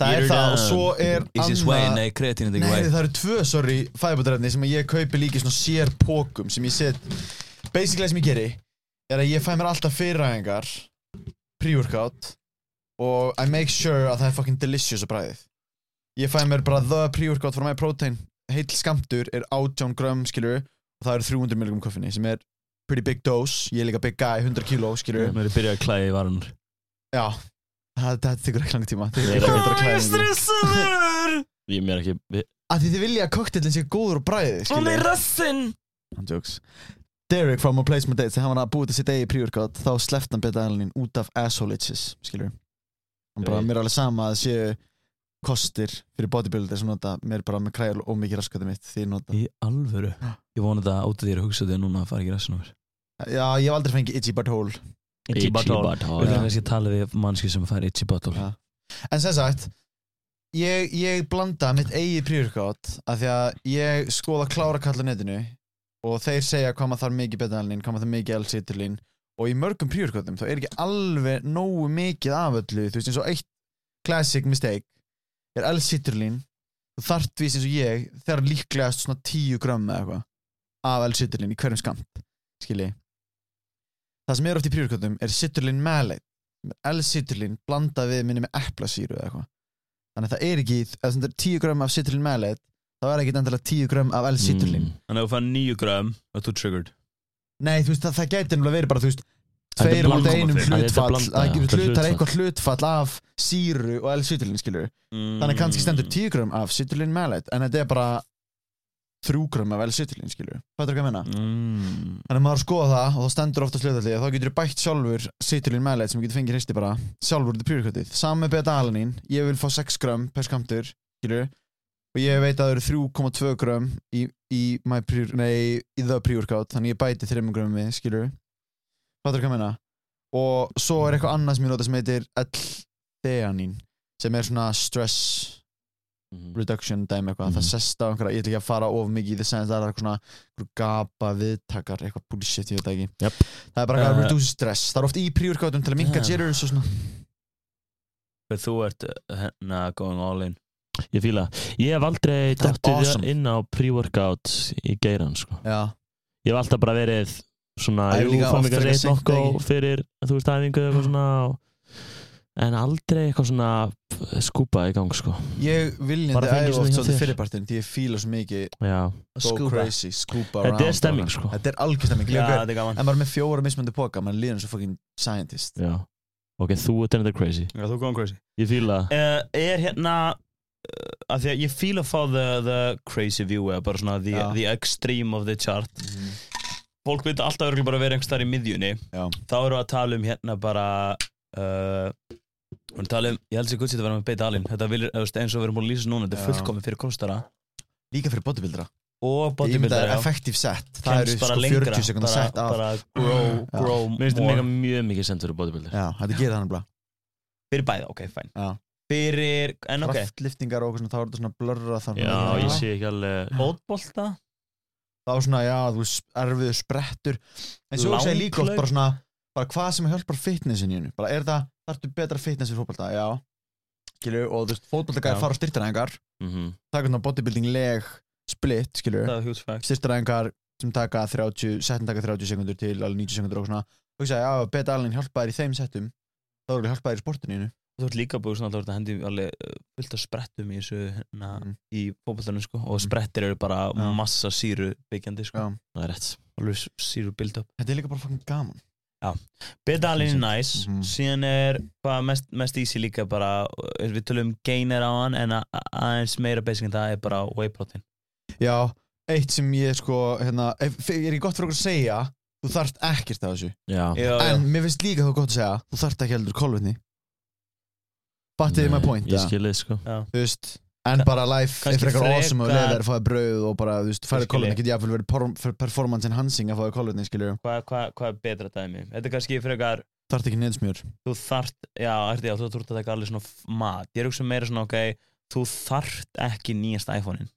Það er það og done. svo er Easiest way, nei, kreatín er Nei, það eru tvö, sorry, fæðbútræfni sem ég kaupi líka svona sér pókum sem ég set Basically sem ég geri er að ég fæ mér alltaf fyriræðingar pre-workout og I make sure að það er fucking delicious að bræðið Ég fæ mér bara the pre-workout for my protein. Heill skamtur er 18 grömm skilur og það eru 300 mg koffinni sem er pretty big dose, ég er líka big guy 100 kilo skilur Mér er byrjað að klæða í varunar Já, það, það tekur ekki langt tíma. Tekur það- ekki að klæða mig. stressaður Ég mér ekki við- Af því þið vilja að kokteilin sé góður og bræðið skilur rassinn Hann jokes. Derek from A Place My Dates þegar hann var að búið til sitt eigi pre-workout þá sleft hann beta alinin út af asshole itches skilur hann bara, Right. mér er alveg sama að það séu kostir fyrir bodybuilder sem nota mér er bara með kræl og mikið raskatið mitt því ég nota. Í alvöru? Ég vona þetta át að þér að hugsa þetta núna að fara ekki rassin á mér. Já, ég hef aldrei fengið itchy butthole Itchy butthole. Við butthole erum kannski að tala við mannski sem fær itchy bottle Já. En sem sagt ég, ég blanda mitt eigi pre-workout af því að ég skoða klára kalla netinu og þeir segja hvað maður þarf mikið beta alinin, hvað maður þarf mikið L-citrulín og í mörgum pre-workoutum þá er ekki alveg nógu mikið af öllu þú veist eins og eitt classic mistake er þú þarft því eins og ég þegar líklegast svona 10 grömm eða eitthvað af L-citrulín í hverjum skamt skilji það sem er oft í pre-workoutum er citrulín malate. L-citrulín blandað við minni með eplasýru eða eitthvað. Þannig að það er ekki, sem þetta er 10 grömm af citrulín malate þá er ekki endilega 10 grömm af L-citrulín Mm. Þannig að þú fær nýju grömm og þú triggered. Nei, þú veist, það, það gæti nefnilega verið bara, þú veist tveir á blanda. einum hlutfall blanda, það er eitthvað hlutfall af síru og L-citrulín, skilur þannig kannski stendur 10 grömm af citrulín malate en þetta er bara 3 grömm af L-citrulín, skilur Fattur hvað ég meina? mm. Þannig að maður skoða það og það stendur ofta slutalli þá getur þú bætt sjálfur citrulín malate sem getur fengið hristi bara sjálfur út í prýrkvötið Saman með beta-alanín, ég vil fá 6 grömm per skamtur, skilur og ég veit að það eru 3,2 grömm í, í, pre, nei, í the pre-workout þannig ég bæti 3 grömm við, skilur Fattur hvað ég meina? Og svo er eitthvað annað sem ég nota sem heitir L-theanín sem er svona stress. Reduction dæmi eitthvað, það Mhm. sest á einhverja, ég ætla ekki að fara of mikið í the sense, það er eitthvað svona einhver gapa viðtakar, eitthvað bullshit, ég veit ekki Yep. það er bara eitthvað Uh, að reduce stress, það er oft í pre-workoutum til að minka Damn. jitters og svona Þú ert hérna going all in Ég fíla Ég hef aldrei dottið awesome. inn á pre-workout í geiran sko. Já, Ég hef alltaf bara verið svona, jú, mig frekar að seint, nokkuð ekki? fyrir, þú veist, æfingu eða eitthvað svona og, en aldrei eitthvað svona skúpa í gang, sko. Ég viljandi æfa oft svolítið fyrirpartin því ég fíla svo mikið Já, go Scuba. crazy, scuba Þetta er around stemming, sko. Þetta er algjör stemming þetta er En maður er með fjóra mismöndi póka, maður líður eins og fucking scientist. Já. Ok, þú ert ennið crazy. Já, þú góðum crazy. Ég fíla uh, Er hérna uh, að því að ég fíl að fá the, the crazy view eða bara svona the, the extreme of the chart. Fólk veit alltaf örgulega bara vera einhvers þar í miðjunni. Já. þá við að tala um hérna bara uh, við erum að tala um ég held sér gutt sér að vera með beita alin þetta vil, eins og við erum búin að lýsa núna þetta er fullkomið fyrir kostara Líka fyrir bodybuildera. Og Ég myndi að bodybuilder það er effektiv set Það eru sko lengra 40 sekundar set bara grow, grow Mér finnst þetta more. mjög mikið sent fyrir bodybuilder. Já, þetta gerir þannig bara fyrir bæði, ok, fæn Já. fyrir, en ok. Kraftliftingar og svona, þá er þetta svona blörra þannig Já, að- ég sé ekki alveg fótbolta? Þá er svona, já, þú erfiður sprettur. En svo bara hvað sem hjálpar fitnessin í hennu bara er það, þarftu betra fitness fyrir fótbolta, já. Skilur, og þú veist, gæði fara á styrtaræðingar Mhm. taka svona bodybuilding leg split, það fact. Styrtaræðingar sem taka 30, settin taka 30 sekundur til alveg 90 sekundur og svona. Og ég segi, já, beta alveg hjálpaðir í þeim settum. Þá er alveg hjálpaðir í sportinu í hennu Þú ert líka búið svona að þú ert að hendi alveg uh, fullt af sprettum í þessu hérna, Mm. í fótballtanum sko. Og Mm. sprettir eru bara Já. massa síru byggjandi sko, Já. Það er rétt. Alveg síru build up þetta er líka bara fucking gaman Bedalinn er nice, Mhm. síðan er hvað mest, mest easy líka bara við tölum um gainer á hann en að- aðeins meira basic en það er bara whey protein. Já, eitt sem ég sko hérna, ég er ekki gott fyrir okkur að segja þú þarft ekkert af þessu. Já, já, En mér finnst líka þá gott að segja Þú þarft ekki heldur kolvetni. Battiði Nei, my point Ég skilði, sko. Þú veist En bara life er frekar awesome og leðið er að fáið brauð og bara, þú veist, færið kolvetni Getið jáfnvel verið performance enhancing að fáið kolvetni, skilju hvað hva, hva er betra dæmi? Þetta er kannski frekar Þarft ekki neðsmjör þú þart, já, já, þú að taka allir svona mat, ég er hugsa meira svona ok þú þart ekki nýjasta iPhone-in.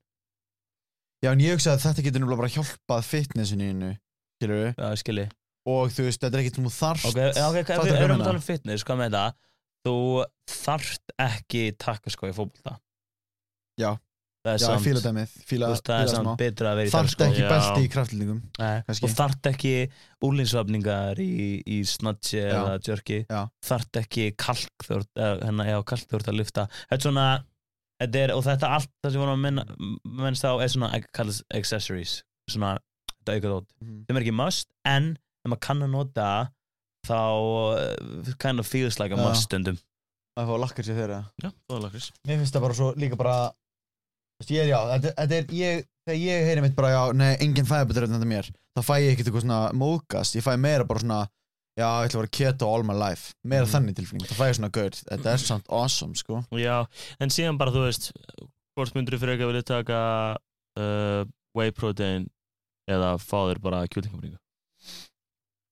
Já, en ég hugsa að þetta getur nefnilega bara hjálpað fitnessinu innu, skilju já, skilji. Og þú veist, þetta er sem þú þarft. Ok, ok, við erum að tala um fitness, hvað með þetta? Þú þarft ekki takkaskó í fótbolta Já. Það er Já, samt, fíla dæmið, fíla, þú veist, það er fíla samt smá betra að vera í Þarft ekki Já. belti í kraftlýningum Nei, kannski. Þú þarft ekki úlinsvapningar í, í snatchi eða jerky Já. Þarft ekki kalk þegar þú ert- hérna, já, kalk þegar þú ert að lyfta Þetta er svona, þetta er, og þetta allt það sem vorum að minna, minnst á er svona, kallast accessories Svona, þetta aukaðótt Mhm. þeim er ekki must en ef maður kann að nota þá uh, kind of feels like a Já. must stundum Það fá lakkar sér þeirra Já, það er lakrís Mér finnst það bara svo líka bara ég er já, þetta, þetta er ég þegar ég heyri mitt bara já, nei, engin fæðabetur en þetta mér, þá fæ ég ekkert eitthvað svona móðgast, ég fæ meira bara svona já, ég ætla að vera keto all my life. Meira Mhm. þannig tilfinning, þá fæ ég svona gaur. Þetta er samt awesome, sko. Já, en síðan bara, þú veist Hvort myndur þú fyrir ekki að vilja taka uh, Whey protein Eða fá þér bara kjúlingabringu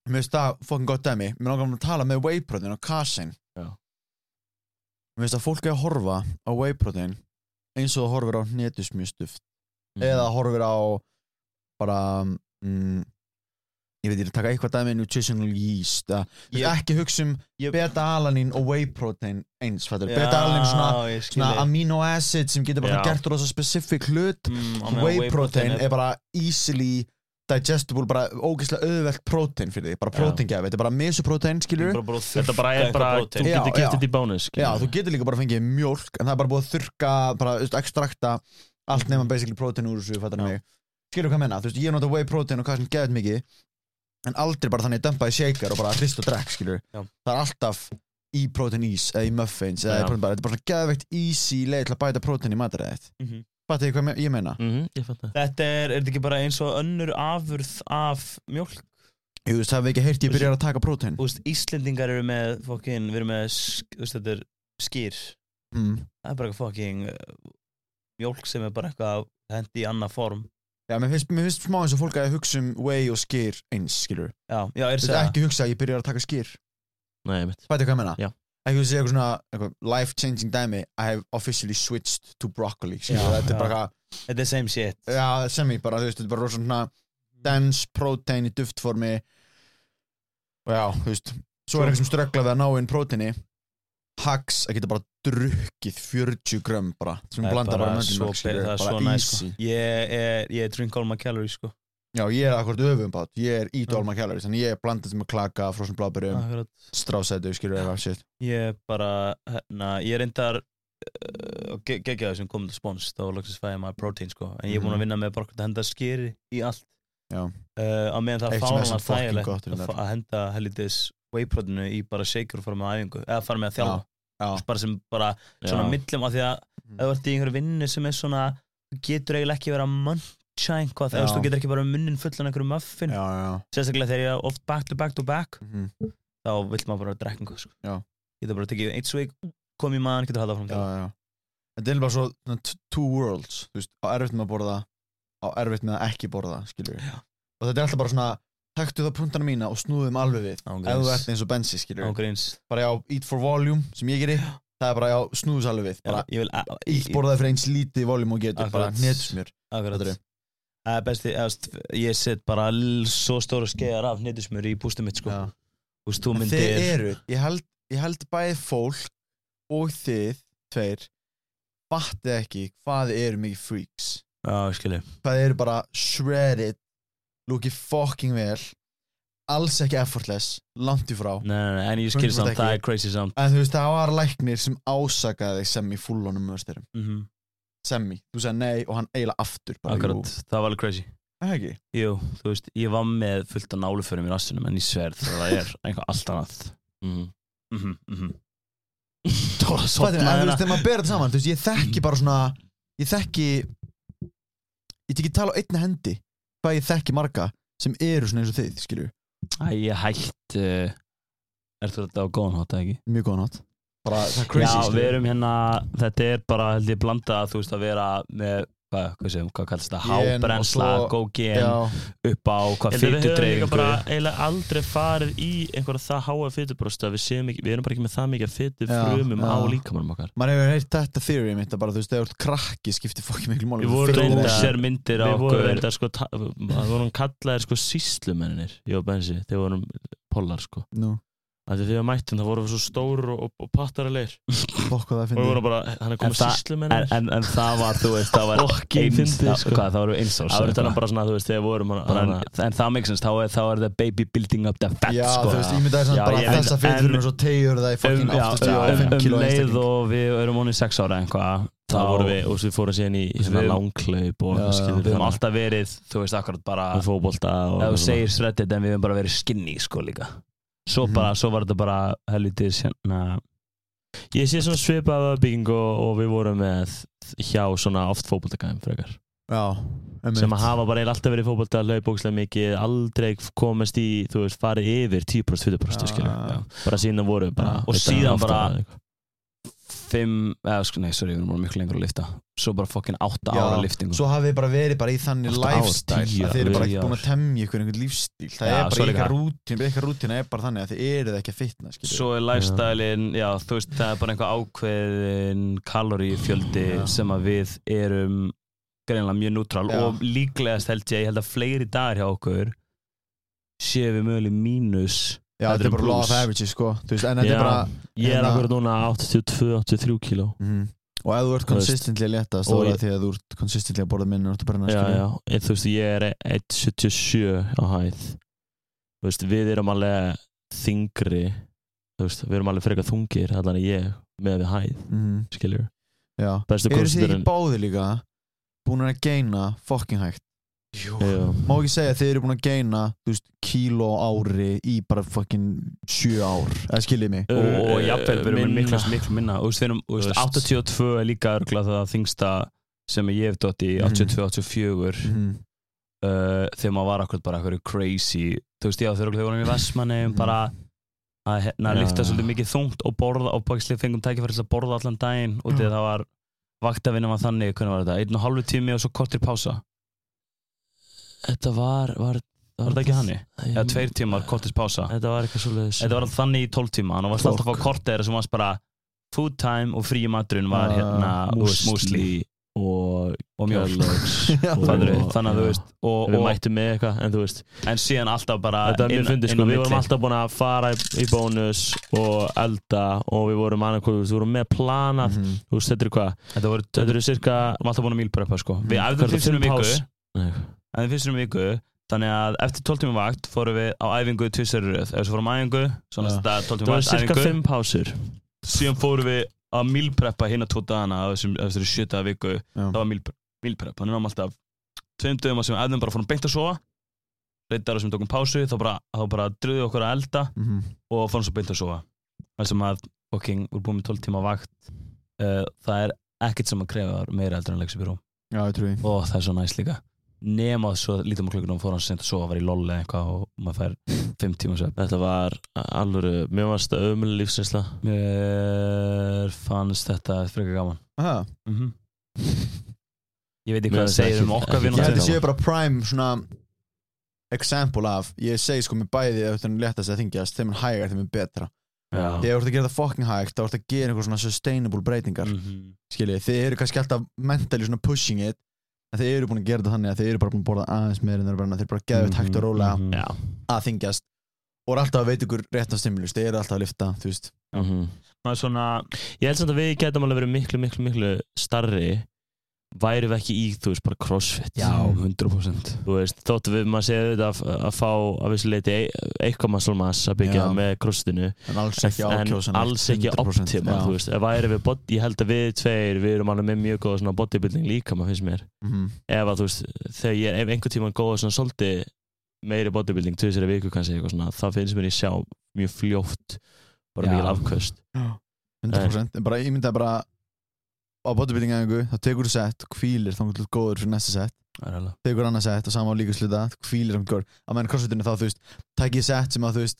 mér finnst það fokkin gott dæmi, mér langar að tala með whey protein og casein Já. mér finnst að fólk er að horfa á whey protein eins og horfir á netusmjöstuft Mhm. eða horfir á bara mm, ég veit ég er að taka eitthvað dæmi nutritional yeast eða, ég, ekki hugsa um ég- beta-alanin og whey protein eins beta-alanin er svona, svona amino acid sem getur bara Já. gert rosa specific hlut Mm, meðan whey protein er bara easily digestible, bara ógeðslega auðvelt protein fyrir því, bara Já. proteingjafi þetta er bara mesoprotein, búið að Þetta bara er bara, þú prótein. Getur kæft þetta í bónus Já, þú getur líka bara fengið mjólk en það er bara búið að þurka, bara extrakta allt nema basically protein úr þessu, mig. Skilur hvað menna, þú veist, ég nota whey protein og hvað sem geðið mikið en aldrei bara þannig að dömpa í shaker og bara hrist og drekk, skilur Já. Það er alltaf í protein ís eða í muffins eða Já. í protein bara, þetta er bara svona geðveikt easy leið til að bæta protein í mataræðið Fattar þið hvað ég meina? Mhm, Ég fatt það Þetta er, er þetta ekki bara eins og önnur afurð af mjólk? Ég veist, hafið ekki heyrt ég byrjar að taka protein Þú veist, Íslendingar eru með fokkin, við erum með, þú veist, þetta er skýr mm. Það er bara eitthvað fokkin mjólk sem er bara eitthvað hendi í annað form Já, mér finnst, mér finnst smá eins og fólk að hugsa um whey og skyr eins, skilur Já, já, er Þú veist, það ekki hugsa að ég byrjar að taka skyr Nei, mitt Fattar þið hvað ég meina? Já. Ekki þú segja eitthvað svona eitthvað, life changing dæmi. I have officially switched to broccoli Já, þetta er bara Þetta er same shit. Já, sem ég bara, þú veist, þetta er bara svona dense protein í duftformi. Og já, þú veist svo er eitthvað sem ströggla við að ná inn proteini hags að geta bara drukkið 40 grömm bara sem blanda bara bara svo bara næs, easy. Sko. Ég ég er drink all my calories sko já ég er akkurat öfum bát. Ég er all my calories þannig ég er blandað með klaka, blábyrjum Akkurat. strásætu, skilur eitthvað shit. Ég er bara, hérna, ég er reyndar uh, geggjaði sem komið til spons þá loksins fæði maður protein sko. En ég er búin Mhm. að vinna með bara að henda skeri í allt. Uh, á meðan það er fucking þægilegt að, henda hellitis whey proteinu í bara shaker og fara með æfingu eða fara með að þjálfa. Já, bara sem bara svona millum af því að Mhm. ef þú ert í einhverju vinnu sem er svona getur eiginlega ekki verið að muncha einhvað Já. þegar þú getur ekki bara munnin fullan einhverju muffin já, já. sérstaklega þegar ég oft back to back to back Mhm. þá vill maður bara drekka einhvað sko. Já. getur bara tekið eitt svig komið í maðan, getur haldið áfram já, já. þetta er bara svo two worlds veist, á erfitt með að borða á erfitt með að ekki borða, Já. og þetta er alltaf bara svona taktu það puntana mína og snúðum alveg við gríns. þú ert eins og bensi, bara já, eat for volume, sem ég geri það er bara já, snúðus alveg við bara ég vil eat borðaði fyrir eins lítið volume og getur bara Akkurat. netusmjör akkurat Fattarðu? Það er besti, eðast, ég set bara svo stóra skeiðar af nýttismur í pústum mitt sko. En myndir þið eru, ég held, ég held bæði fólk og þið, tveir fattið ekki hvað eru mikið freaks. Já, hvað eru bara shredded lúkið fucking vel alls ekki effortless langt í frá. Nei, nei, nei, en ég skil 100% samt, það er crazy samt. En þú veist, það var læknir sem ásakaði sem í fullonum mösturum mm sem í, þú sagði nei og hann eiginlega aftur bara, Akkurat, það var alveg crazy. Jú, Það ekki? Jú, þú veist, ég var með fullt af náluförum í rassinum en ég sverð það er einhvað allt annað. Mhm. Mhm, mhm. Tóra Fattir, en þú veist, þegar maður ber þetta saman, þú veist, ég þekki bara svona ég þekki ég tek ekki tala á einni hendi hvað ég þekki marga sem eru svona eins og þið, skilju Æ, ég hætt uh, Er þetta á góðan hátt, eða ekki? mjög góða nátt bara, það er crazy, Já, skilju við erum hérna, þetta er bara held ég blanda þú veist að vera með hvað, hvað sem, hvað kallast það, svo- gógen Já, upp á hvað Við höfum fytudreyfingu eiginlega aldrei farið í einhverja það háa fytubrosta við, við erum bara ekki með það mikið fytu Já, frumum já. á líkamannum okkar. Maður hefur heyrt þetta theory mitt að bara, þú veist, þegar þú ert krakki skiptir fokki miklu máli. Við vorum reyndar- sér myndir á okkur. reyndar sko við vorum kallaðir sko og Bensi, þegar við vorum pollar sko. Nú, Þegar við mættum það vorum við svo stór og, og, það og við vorum bara, hann er En komið það- síslumennir en, en, en það var, þú veist, það var eins, sko. hvað, það voru eins árs Það þannig bara svona, þú veist, þegar vorum hana, bara, hana, en, það makes sense, þá er, það baby building up the fat Já, sko. þú veist, ég myndi að það Já, er bara ég veit- þessa fyrir fyrir og svo tegjur það í um, fokkin já, 85 um, kilo um leið einstakling og við erum honum sex ára einhvað þá vorum við, og við fórum síðan í svona langklaup og Já, eitthvað já. skilur við höfum alltaf verið, þú veist, akkurat bara með eitthvað svona. við höfum bara verið skinny sko líka svo Mhm. bara, svo var þetta bara helvitis hérna Ég sé svona svipaða bygging og, og við vorum með hjá svona oft fótboltakæðum frekar Já, einmitt. sem að hafa bara eiginlega alltaf verið í fótbolta hlaup bókslega mikið, aldrei komast í þú veist, farið yfir 10% 20% Já, skilur, já, já. bara síðan voru bara Já. Og síðan bara- eða. Fimm, eða sko, nei, sorry, við erum bara miklu lengur að lifta svo bara fokkin átta Já, ára liftingu Svo hafið þið bara verið bara í þannig lifestyle tíu að þið eru bara ekki búin að temja ykkur einhvern lífstíl Það Já, er bara ykkar rútín, ykkar rútín er bara þannig að þið eruð ekki að fitna skilur. svo er lifestyle-in, já, þú veist það er bara einhver ákveðin kalorífjöldi Já. sem að við erum greinlega mjög nútrál Já. og líklegast held ég, ég held að fleiri dagar hjá okkur séu við möguleg mínus Já, þetta er bara of plus. averages sko. Veist, En þetta er bara Ég er Hérna- akkur núna 82-83 kíló. Mhm. Og ef þú ert consistently að leta þá er það því að þú ert consistently að borða minna Já, já, en þú veist, ég er 1.77 á hæð. Þú veist, við erum alveg þingri Þú veist, við erum alveg frekar þungir allan ég með við hæð, Mhm. skiljur Eru þið ekki báði líka búin að geina fucking hægt Jú. Má ekki segja að þið eru búin að geina veist, kíló ári í bara fucking sjö ár eða skiljið mig og, og Uh, jafnvel við miklu, miklu minna og þú veist, við erum, þú veist, Þú veist. 82 er líka örgulega það þingsta sem ég hef dótt í Mhm. 82-84 Mhm. uh, þegar maður var akkur bara eitthvað crazy þú veist, já, þegar við vorum í Vestmanni Mhm. bara að hérna Já, lifta svolítið mikið þungt og borða og bækslega fengum tækifæri til að borða allan daginn og þegar það var vaktavinna var þannig, hvernig var þetta, einn og halvu tími og svo kortir pása, Þetta var Var, var þetta ekki hannig? eða tveir tímar, kortir pása. Þetta var eitthvað svolítið þetta var alltaf þannig í 12 tíma, þannig varst alltaf að fá kortir sem varst bara food time og frí maturinn var Já, hérna, músli og og og- Fattarðu? þannig að þú veist og, Við mættum með eitthvað, en þú veist. En síðan alltaf bara Þetta var mjög inn- fyndið inn sko, við vorum alltaf búin að fara í, í bónus og elda og við vorum annað, við vorum með planað. Mhm. þú veist, þetta er hvað, þetta voru þetta eru cirka við varum alltaf búin að mílpreppa sko. Við Mm. æfðum hvað er fyrstum fimm viku Nei, æfðum fyrstum viku þannig að eftir 12 tíma vakt fórum við á æfingu í röð. Ef við fórum á æfingu svona þetta 12 það tíma var vakt cirka æfingu. fimm pásur. Síðan fórum við að mílpreppa hérna tvo dagana þessari sjötaða viku. Já. það var mílprep þannig að við varum alltaf tveim dögum að sem við æfðum bara fórum beint að sofa. Reyndar sem við tókum pásu þá bara, þá bara dröðum við okkur að elda Mhm. og fórum svo beint að sofa. Það sem að við erum búin með 12 tíma vakt uh, það er ekkert sem að krefa meira heldur en trúi og það er svo næst líka nema svo lítum á klukkunum fór hann sent að sofa var í lolli eða eitthvað og maður fær 5 tíma svefn. Þetta var alveg, mér varst það ömuleg lífsinsla mér fannst þetta frekar gaman. Mm ég veit ekki hvað það segir um okkar Ég held að vináttu. séu bara prime svona example af Ég segi sko með bæði ef það er léttast að þingjast þeim er hægar þeim er betra. Já. Þegar þú ert að gera það fucking hægt þá ert að gera einhver svona sustainable breytingar. Mhm. Skiljið, þið eru kannski alltaf mentally svona pushing it en þið eru búin að gera þetta þannig að þið eru bara búin að borða aðeins meira en þeir eru bara, þeir bara geðið hægt og rólega Mhm. Já. að þingjast og eru alltaf að veita ykkur réttan stimulus þið eru alltaf að lifta, þú veist. Það er svona ég held samt að við getum alveg verið miklu, miklu, miklu starri væri við ekki í, þú veist, bara crossfit? Já, 100% þú veist, þóttu við maður segja þetta að, að fá að vissu leiti eitthvað muscle mass að byggja Já. með crossfitinu. En alls ekki en ákjósan alls ekki optimal þú veist, við body, ég held að við tveir við erum alveg með mjög góða svona bodybuilding líka maður finnst mér, mm ef að þú veist þegar ég, ef einhver tíma góða svona svolítið meiri bodybuilding, tvisir viku kannski eitthvað svona, það finnst mér ég sjá mjög fljótt bara mikil afköst. 100% en bara ég myndi að bara á bodybuilding aðeingu, þá tekur þú sett hvílir þá getur þú góður fyrir næsta sett. Er tekur annað sett og sama á líka sluta hvílir þá góður, að menn crossfitinu þá þú veist tækið sett sem að þú veist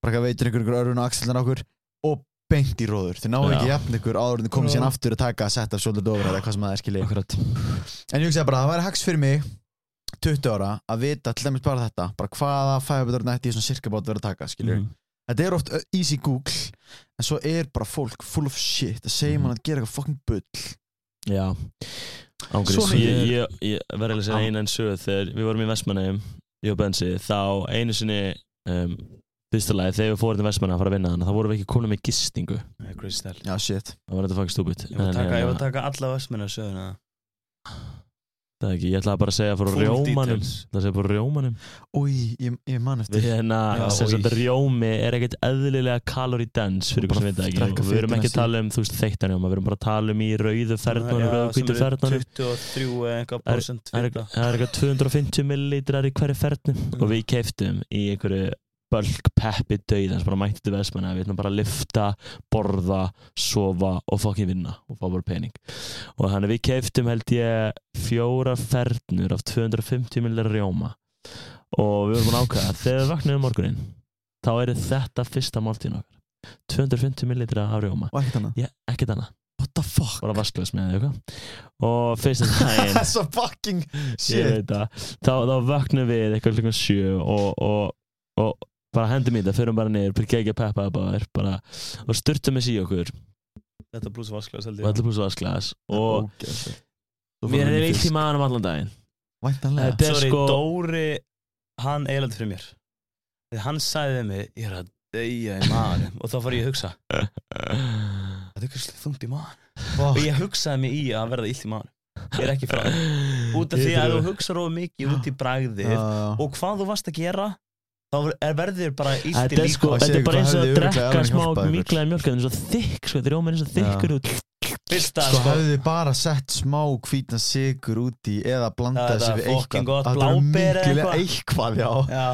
bara eitthvað veitir einhver einhver örun og axlirnar okkur og beint í róður, þið náðu Já. ekki jafn ykkur áður en þið komið síðan aftur að taka sett af shoulder over eða hvað sem það er skilji. Akkurat. en ég hugsaði bara, það væri hags fyrir mig 20 ára að vita til dæmis bara þetta bara hvaða fæðaböður nætti ég svona cirka bát verið að taka skilju. Mhm. Þetta er oft uh, easy google en svo er bara fólk full of shit að segja Mhm. mann að gera eitthvað fucking bull. Já. Svona ég, ég- ég, verði að segja eina en sög þegar við vorum í Vestmanneum ég og Bensi, þá einu sinni um, fyrsta lagi, þegar við fórum til Vestmanna að fara að vinna þannig, þá vorum við ekki konum með gistingu. Það já shit. Það var þetta fucking stúbit. Ég var að taka, að taka alla vestmennu að söguna. Það er ekki, ég ætlaði bara að segja frá Full rjómanum. details. það segja bara rjómanum. Úi, ég, ég man eftir. Við hérna, Já, sem sagt oj. rjómi er ekkert eðlilega kalori dense fyrir ykkur sem veit það ekki. drekka og við erum ekki að sín. tala um, þú veist, þeittan rjóma við erum bara að tala um í rauðu ferðnum og rauðu hvítu ferðnum 23 eða eitthvað Er- prosent það er fita. það eitthvað 250 millilitrar í hverju ferðnum og við keiftum í einhverju bölk peppi dauðans bara mætti til Vestmanna. Við ætlum bara að lifta, borða sofa og fokkin vinna og fá bara pening. Og þannig við keiftum held ég fjóra fernur af 250 millilitrar rjóma. Og við vorum búin að ákvæða að þegar við vaknaðum um morgunin þá er þetta fyrsta máltíðin okkar. 250 millilitrar af rjóma. Og ekkert annað? Ég, ekkert annað, what the fuck? Bara vasklas með eitthvað. Og fyrsta daginn þessa fucking ég shit. veit það. Þá, þá vöknum við eitthvað klukkan sjö og, og, og bara hendum í þetta, förum bara niður byrja ekki að peppa það bara, bara og styrtum þessi í okkur. Þetta pluss vasklas held og allir pluss vasklas og Ógeðslegt. mér er eitt í maðanum allan daginn. Væntanlega. Þetta er sko- Dóri, hann eiginlega fyrir mér. Þegar hann við mig, ég er að deyja í maðurum og þá fór ég að hugsa, það er eitthvað þungt í maður og ég hugsaði mig í að verða illt í maður ég er ekki frá út af því að þú hugsa róið mikið út í bragðið og hvað þú varst að gera þá er verður bara illt í Þetta er líka sko, þetta er bara eins og að drekka smá miklaði mjölk þetta er svo þykk, sko, þetta er óminn eins og þykkur út. Fyrsta sko sko, hefðu þið bara sett smá hvítan sigur út í eða blanda þessi við eitthvað. Það er eitthvað. eitthvað já. Já,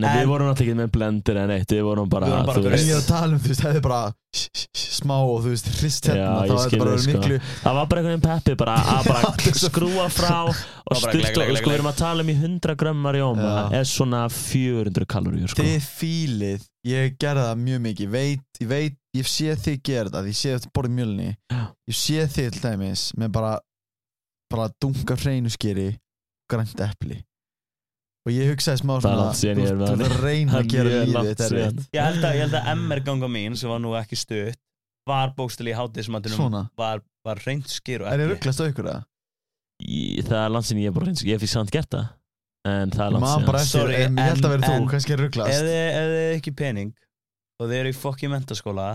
Nei, En- við vorum náttúrulega ekki með blender en eitt, við vorum bara, Við vorum bara En ég er að tala um, þú veist, hefði bara sh- sh- sh- smá og þú veist, hrist Já, hérna bara þig, verið sko. miklu Það var bara einhvern veginn peppi bara að bara er skrúa frá og glegg, glegg, sko við erum að tala um í 100 grömmar jóma Já. er svona 400 kaloríur sko. Þið fílið, ég gerði það mjög mikið veit, ég veit, ég sé þið gera það Ég sé þetta borðið mjölni Já. Ég sé þið til dæmis með bara bara dunga hreinuskeri grænt epli og ég hugsaði smá Það er svona er þú ert að reyna að gera lífið þetta er rétt ég held að, ég held að MR ganga mín sem var nú ekki stutt var bókstali í hátismatunum var, var reynd skýr og er ég rugglast á ykkur það? Það er landsinni ég er bara hreins Ég því samt gert það En það er landsinni eftir, Sorry, en ég held að vera þú, kannski er rugglast? ef þið ekki pening og þið eru í fokki mentaskóla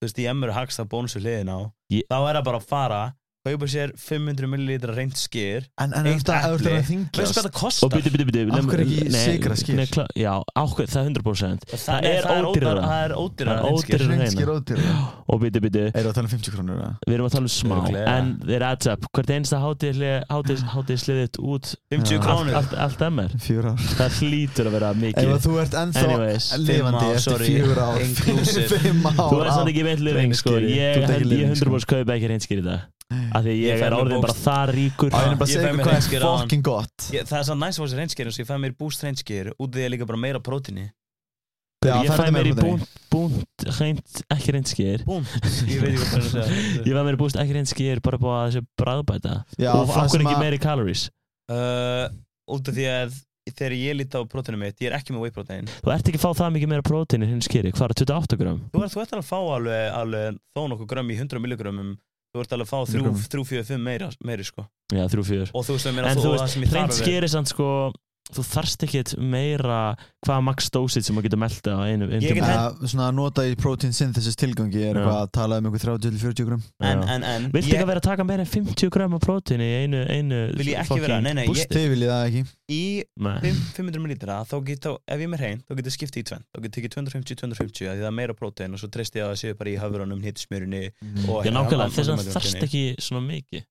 þú veist, í emmur hagsta bónusu hliðin á Ég- þá er það bara að fara kaupa sér 500 millilitra reynd skýr En, en Eitt ef það epli. er þingjast hvað það kostar? Af hverju ekki sykra skyr? Já, ákveð, það er 100% það, það er það ódýrara. það er ódýrara. Hreinskir ódýrara Og byrju, byrju Erum við að tala um 50 krónur? Við erum að tala um smá. En þeir adds up Hvert einsta hátíð sliðið út 50 Já. krónur allt, ár Það hlýtur að vera Ef mikið að þú ert ennþá lifandi eftir fjör ár inclusive. Fimm ár Þú samt á- ekki veit living sko. Ég Þú ert ekki sko. 100% kaupa ekki reynskýr í dag Af því Ég ég er orðin bara það ríkur. Á, ég er bara að Ég segja fæ mér áðan. fucking gott. Ég, það er svo næst að fá sér reynskýr ég fæ mér búst reynskýr út því að líka bara meira prótíni. Já, Ég það fæ er mér í búnt, hreint, ekki reynskýr ég veit ekki hvað það er að segja. Ég fæ mér í búnt ekki reynskýr bara búið að þessu bræðbæta Og sem ekki meiri calories? Uh, út af því að þegar ég líti á prótínum mitt, ég er ekki með whey protein. Þú ert ekki að fá það mikið meira prótein í reynskýri Hvað er 28 gram? þú ert, þú ert alveg að fá alveg, alveg þó nokkuð grömm í 100 milligrammum þú ert alveg að fá 100 3-4-5 meira, meiri sko. Já, 3-4 og þú veist að mér að þú þú það veist, sem ég þarf er- skeri samt sko Þú þarft ekkit meira Hvaða max dosage sem þú getur melda á einu, einu Ég get- Svona að nota í protein synthesis tilgangi er Já. eitthvað að tala um einhver 30-40 gram. En, en, en Viltu ég, ekki að vera að taka meira en 50 gram af prótein í einu, einu Vil ég ekki fucking vera- nei, nei, ég- Þið viljið það ekki. Í Nei. 5, 500 millilitra þá get þá, ef ég er með hrein, þá getur skiptið í tvenn þá getur tekið 250-250 því það er meira prótein og svo treysti ég að það séu bara í höfurunum hittismjörunni og Já, nákvæmlega, þess að þarft ekki svona mikið.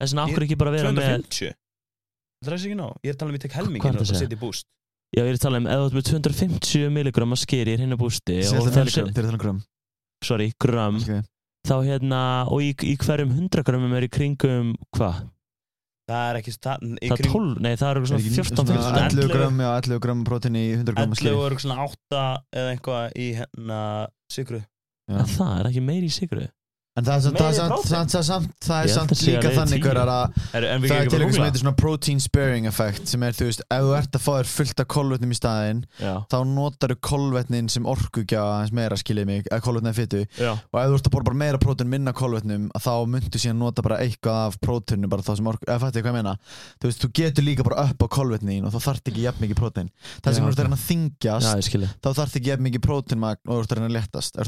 Þess að Ég- ákveð ekki bara vera með 250 það er ekki ná, ég er að tala um ég tek helmingin og setja í búst. Já, ég er að tala um, ef þú ert með 250 milligram að skeri í hreinu bústi það gram. Sorry, gram. Ok. þá hérna, og í, í hverjum 100 gramum er í kringum, hvað? það er ekki það, Það er kring 12, nei það Er svona 14 svona 15 11 gram, já, 11 gram protein í 100 gram 11 og eru svona 8 eða eitthvað í hérna sigru það er ekki meiri í sigru En það er samt, er er Ég að að líka þannig að það er til eitthvað sem að heitir svona protein sparing effect sem er, þú veist, ef þú ert að fá þér fullt af kolvetnum í staðinn Já, þá notar þú kolvetnin sem orkugja aðeins meira, skiljið mig, eða kolvetnin er fytu já, og ef þú ert að borða bara meira prótein minna kolvetnum að þá myndu síðan nota bara eitthvað af próteinu bara það sem orku, eða fætti hvað ég meina? Þú veist, þú getur líka bara upp á kolvetnin og þá þarf ekki jafn mikið prótein. Þess vegna þú ert að reyna að þingjast ég þá þarf ekki jafn mikið próteinmagn og þú ert að reyna að léttast. Ef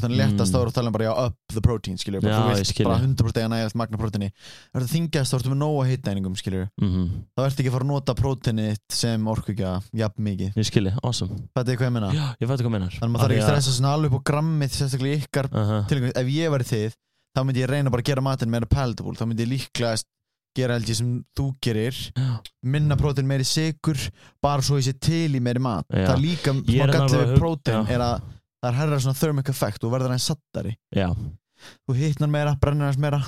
þú að að Mm. að veist bara ég. 100% að næja magna próteini ef þú ert að þingjast þá ertu með nóga hitnæningum skiljur Mhm. þá ert ekki að fara að nota próteinið sem orkugja jafn mikið, Ég skilji, awesome. Þetta er hvað ég meina? Já, ég hvað þannig að maður þarf ekki að stressa svona alveg upp á grammið sérstaklega ykkar stressa tilgjöng, ef ég væri þið þá myndi ég reyna bara að gera matinn meira palatable. Þá myndi ég líklegast gera held ég sem þú gerir. Minna prótein meiri sigur bara svo ég sé til í meiri mat. Já. það er líka smá er gallið við að er að það er herra svona thermic effect og verður aðeins sattari. Já, þú hittnar meira, brennir aðeins meira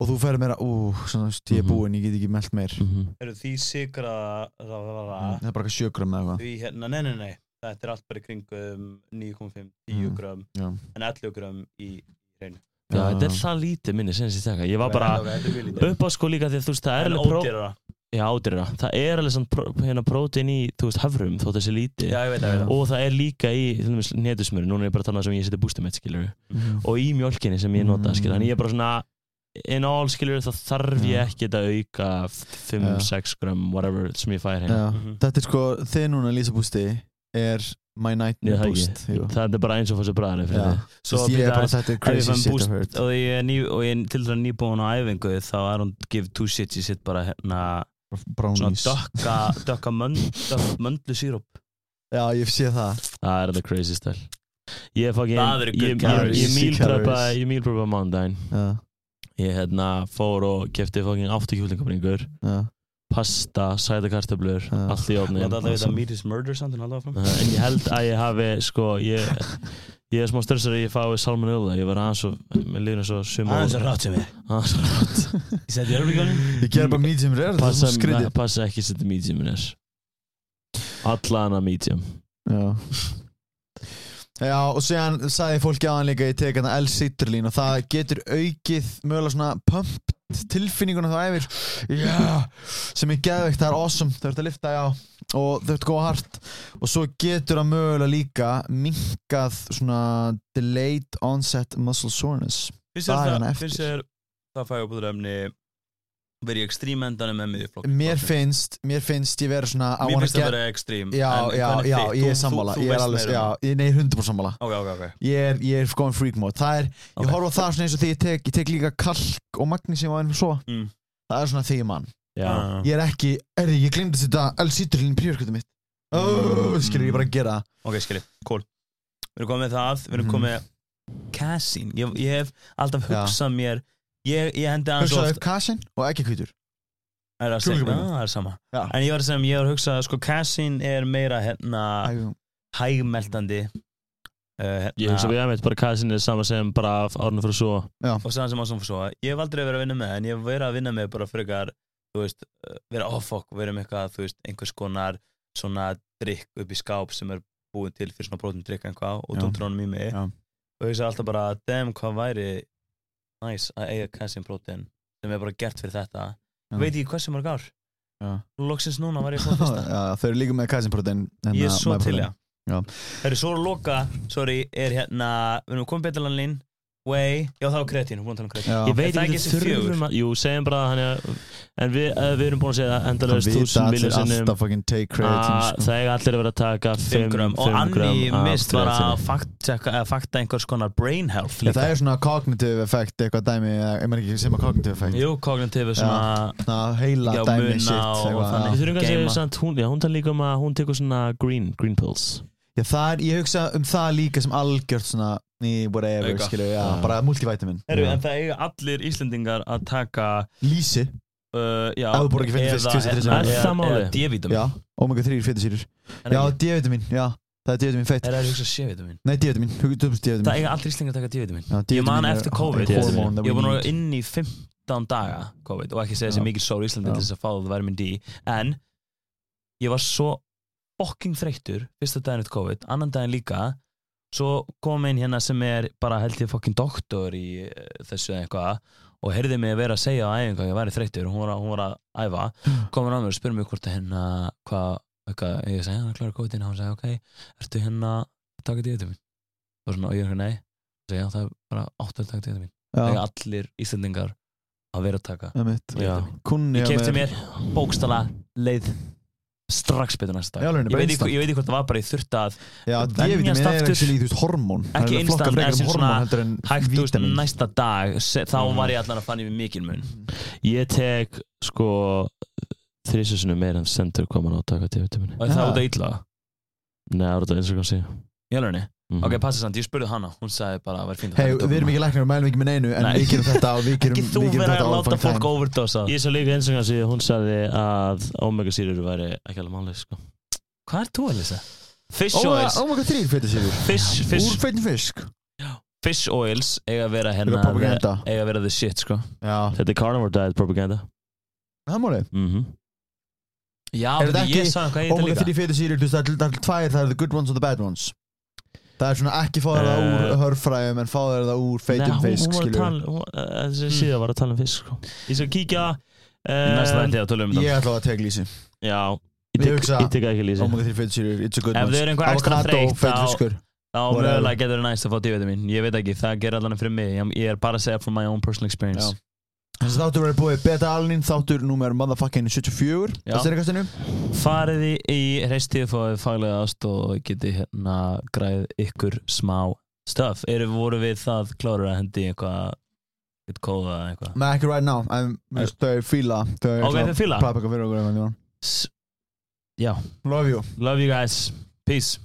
og þú ferður meira, ú, svona, ég er Mhm. búinn ég get ekki meld meir. Mhm. Eru því sigra það er bara eitthvað sjögrum eða eitthvað. Því hérna, nei, nei, nei. Þetta er allt bara í kringum 9,5, 10 Mm. gram Já. en 11 gram í hreinu. Já, þetta er það lítið minni sem ég taka Ég var bara upp á sko líka því að þú veist það er en alveg pró... ódýrara Já, ádýrara Það er alveg svona hérna prótein í, þú veist, höfrum þótt þessi lítið já, ég veit það Og það er líka í, til dæmis, netusmjöri Núna er ég bara að tala um það sem ég seti bústum eitt, skilur Mhm. Og í mjölkinni sem ég nota, Mm. skilur Þannig ég er bara svona In all, skilur, þá þarf ég ekki að auka 5-6 gram, whatever, sem ég fær heim Já. Mhm. þetta er sko, þið núna Lisa Boosti er my night Ég, það, boost jú. það er bara eins og fór sér bræðan fyrir Já. þig Svo Svo ég er býta bara aðeins, þetta er ef ég crazy fann shit boost I've heard og ég er, ný, og ég er til dæmis nýbúin á æfingu þá I don't give two shits ég sitt bara hérna brownies. Dökka, dökka mönd, dökk möndlu síróp. Já, ég sé það. Það er þetta crazy style Ég er fucking Það eru good Ég, mealpreppa mándaginn Ég hérna fór og kefti fucking 8 kjúlingabringur já, Pasta, sæta kartöflur Já. Allt í ofni. Og þetta veit að meat is murder samt en halda áfram En ég held að ég hafi sko Ég, ég er smá stressar að ég fái salmonella Ég var aðeins og Mér líður eins og sumar aðeins að rátt sem ég Aðeins að rátt ég seti örbríkjónin ég ger bara medium rare það er Passa, svo skrítið. passa ekki að setja medium minnes Allana medium. Já. Já, og síðan sagði fólki aðan líka ég tek hana L-Citrulín og það getur aukið mögulega svona pump tilfinninguna þá yfir já, sem er geðveikt, það er awesome. Þau ert að lifta, já, og þau ert góða hart og svo getur það mögulega líka minkað svona delayed onset muscle soreness það eftir. finnst þér það fæði úr efni verið í extreme endanum með miðjuflokk Mér finnst, mér finnst ég vera svona Mér finnst það get- vera extreme Já, en já, hvernig já, ég er sammála Ég er alveg, já, um nei 100% sammála það. Ok, ok, ok Ég er, góðan freak mode Það er, ég Ok. horf á það svona eins og því ég tek, líka kalk og magnesium á ennum svo Mm. Það er svona því mann Já, Ah. Ég er ekki, er ég glemdi að setja L-citrulin príorkvöldu mitt. Oh, Skilur ég bara að gera. Ok, skilji, cool. Við erum komið með það, við erum Mhm. komið með Cassin, ég, ég hef alltaf hugsað mér Ég, ég hendi aðeins Hugsaðu oft kassin og ekki kvítur Er það að segja, kjúklingabringur. Já, það er sama. Já. En ég var að segja, ég var að hugsa, sko, Cassin er meira hérna hægmeldandi uh, hérna, ég hugsa við að bara kassin er sama sem bara af árunum fyrir svo og saðan sem ásum fyrir svo. Ég hef aldrei verið að vinna með, en ég hef verið að vinna með bara frekar, þú veist, uh, vera fuck, vera með eitthvað, þú veist, einhvers konar svona drikk upp í skáp sem er búin til fyrir svona brótum drikk eitthvað og honum í mig. Já. og ég hugsa alltaf bara, damn, hvað væri næs að eiga cassin prótein sem er bara gert fyrir þetta. Já. veit ég hversu mörg ár. Loksins núna var ég fór fyrsta. Þau eru líka með kassinprotein ég er svo til já. Já. það er svo loka, sorry, er hérna við erum komið betalannlín Way, já það var kreatín, hún búin að tala um kreatín Já. Ég veit Er það ekki þessi fjögur? jú, segjum bara þannig að En við, uh, við erum búin að segja það Það endalaust vita þúsund allir miljón sinnum. alltaf fucking take creatine að sko. það er allir að vera að taka 5 5 gram. Og Anni mist var að fakta, einhvers konar brain health líka Það er svona cognitive effect eitthvað dæmi Ég maður ekki sem að cognitive effect. Jú, kognitífi svona Ná, heila dæmi shit hún, já, hún tala líka um að hún tekur svona green, green pills. Já, það er, ég hugsa um það líka sem algjört svona whatever, skilju, já, bara multivitamin. Heru, Já. En það eiga allir Íslendingar að taka Lýsi, uh, já, eða- eða- Er? D-vitamin já, omega 3 fetusýrur Er Já? D-vitamin, já, það er D-vitamin feitt Er það að hugsa C-vitamin? Nei, D-vitamin, Það D-vitamin eiga allir Íslendingar að taka D-vitamin Ég man eftir COVID. Ég var vera inn í 15 daga COVID og ekki segja þessi mikil sór Íslandi til þess að fá það vitamin D. En ég var svo fucking þreyttur fyrsta daginn eftir COVID, annan daginn líka svo kom einn hérna sem er bara held ég fucking doktor í eh, þessu eitthvað og heyrði mig að vera að segja á æfingu að ég væri þreyttur. Og hún var að, hún var að æfa. Komur á mér og spurði mig hvort að hérna hvað, eitthvað, ég segi hann klára COVID-19 og hann segi ok, ertu hérna að taka D-vitamin og, svona, og ég er hérna nei. Og segi já það er bara áttu að taka það Já, er allir Íslandingar að vera að taka Já. Kunni ég kefti mér bókstala leið strax betur næsta dag. Alveg, ég veit, ekki, ég veit ekki hvort það var bara ég þurfti að Já, venjast D-vitamin aftur. actually, þú veist, hormón. Það Ekki instant, frekar en svona hægt næsta dag. Se, þá Mhm. var ég allan að fann yfir mikil mun. Ég tek sko þrísusinu meira en sendur koman á að taka D-vitamin og það út að illa? Nei, það er þetta eins og kannski í alvegni Mhm. ok, passa samt, ég spurði hana hún sagði bara að vera fínt að Hei, taka við erum ekki læknir og mælum ekki með neinu En Nei. við gerum þetta og við gerum, ekki þú þetta að láta fólk overdosa Ég sá líka eins og kannski hún sagði að omega sýrur væri ekki alveg málið sko. hvað er þú að lesa? fish Ó, oils. Omega 3 fetusýrur fish, fish, Úr feitin fisk. Fish oils eiga að vera Þetta er propaganda. eiga að vera the shit sko. Já, Þetta er carnivore diet propaganda. Það er málið. Mm já, Er þetta þetta ekki sagði hvað ég Omega þetta 3 fetusýrur, þú veist, það er til- það er tvær Það er the good ones og the bad ones Það er svona ekki fá þér það úr Eh. hörfræðum En fá þér það úr feitum Nei, fisk hún, hún var að tala, hún, eh, þessi síða var að tala um fisk sko. Ég skal kíkja næsta um, þetta að tala um Ég þetta ætla að teka lýsi. Já, ég Ég ég tek ekki lýsi. Omega 3 fetusýrur, it's a good Ef þau eru einhver ekstra feitur þá- þá mögulega getur það næst að fá D-vitamin ég veit ekki, það gerir allan fyrir mig. Ég, ég er bara að segja from my own personal experience. Já. Þessi þáttur verður búið beta-alanin Þáttur númer motherfucking 74 Já. Það er eitthvað farið í, reistið fáið faglega ást og getið hérna græð ykkur smá stöf eru voru við það klárur að hendi eitthvað eitthvað kóða eða eitthvað? Nei, ekki right now. En, þú veist, Þau fíla. Þau Ok, þau fíla? Prapa eitthvað fyrir okkur eitthvað já, Love you. Love you guys. Peace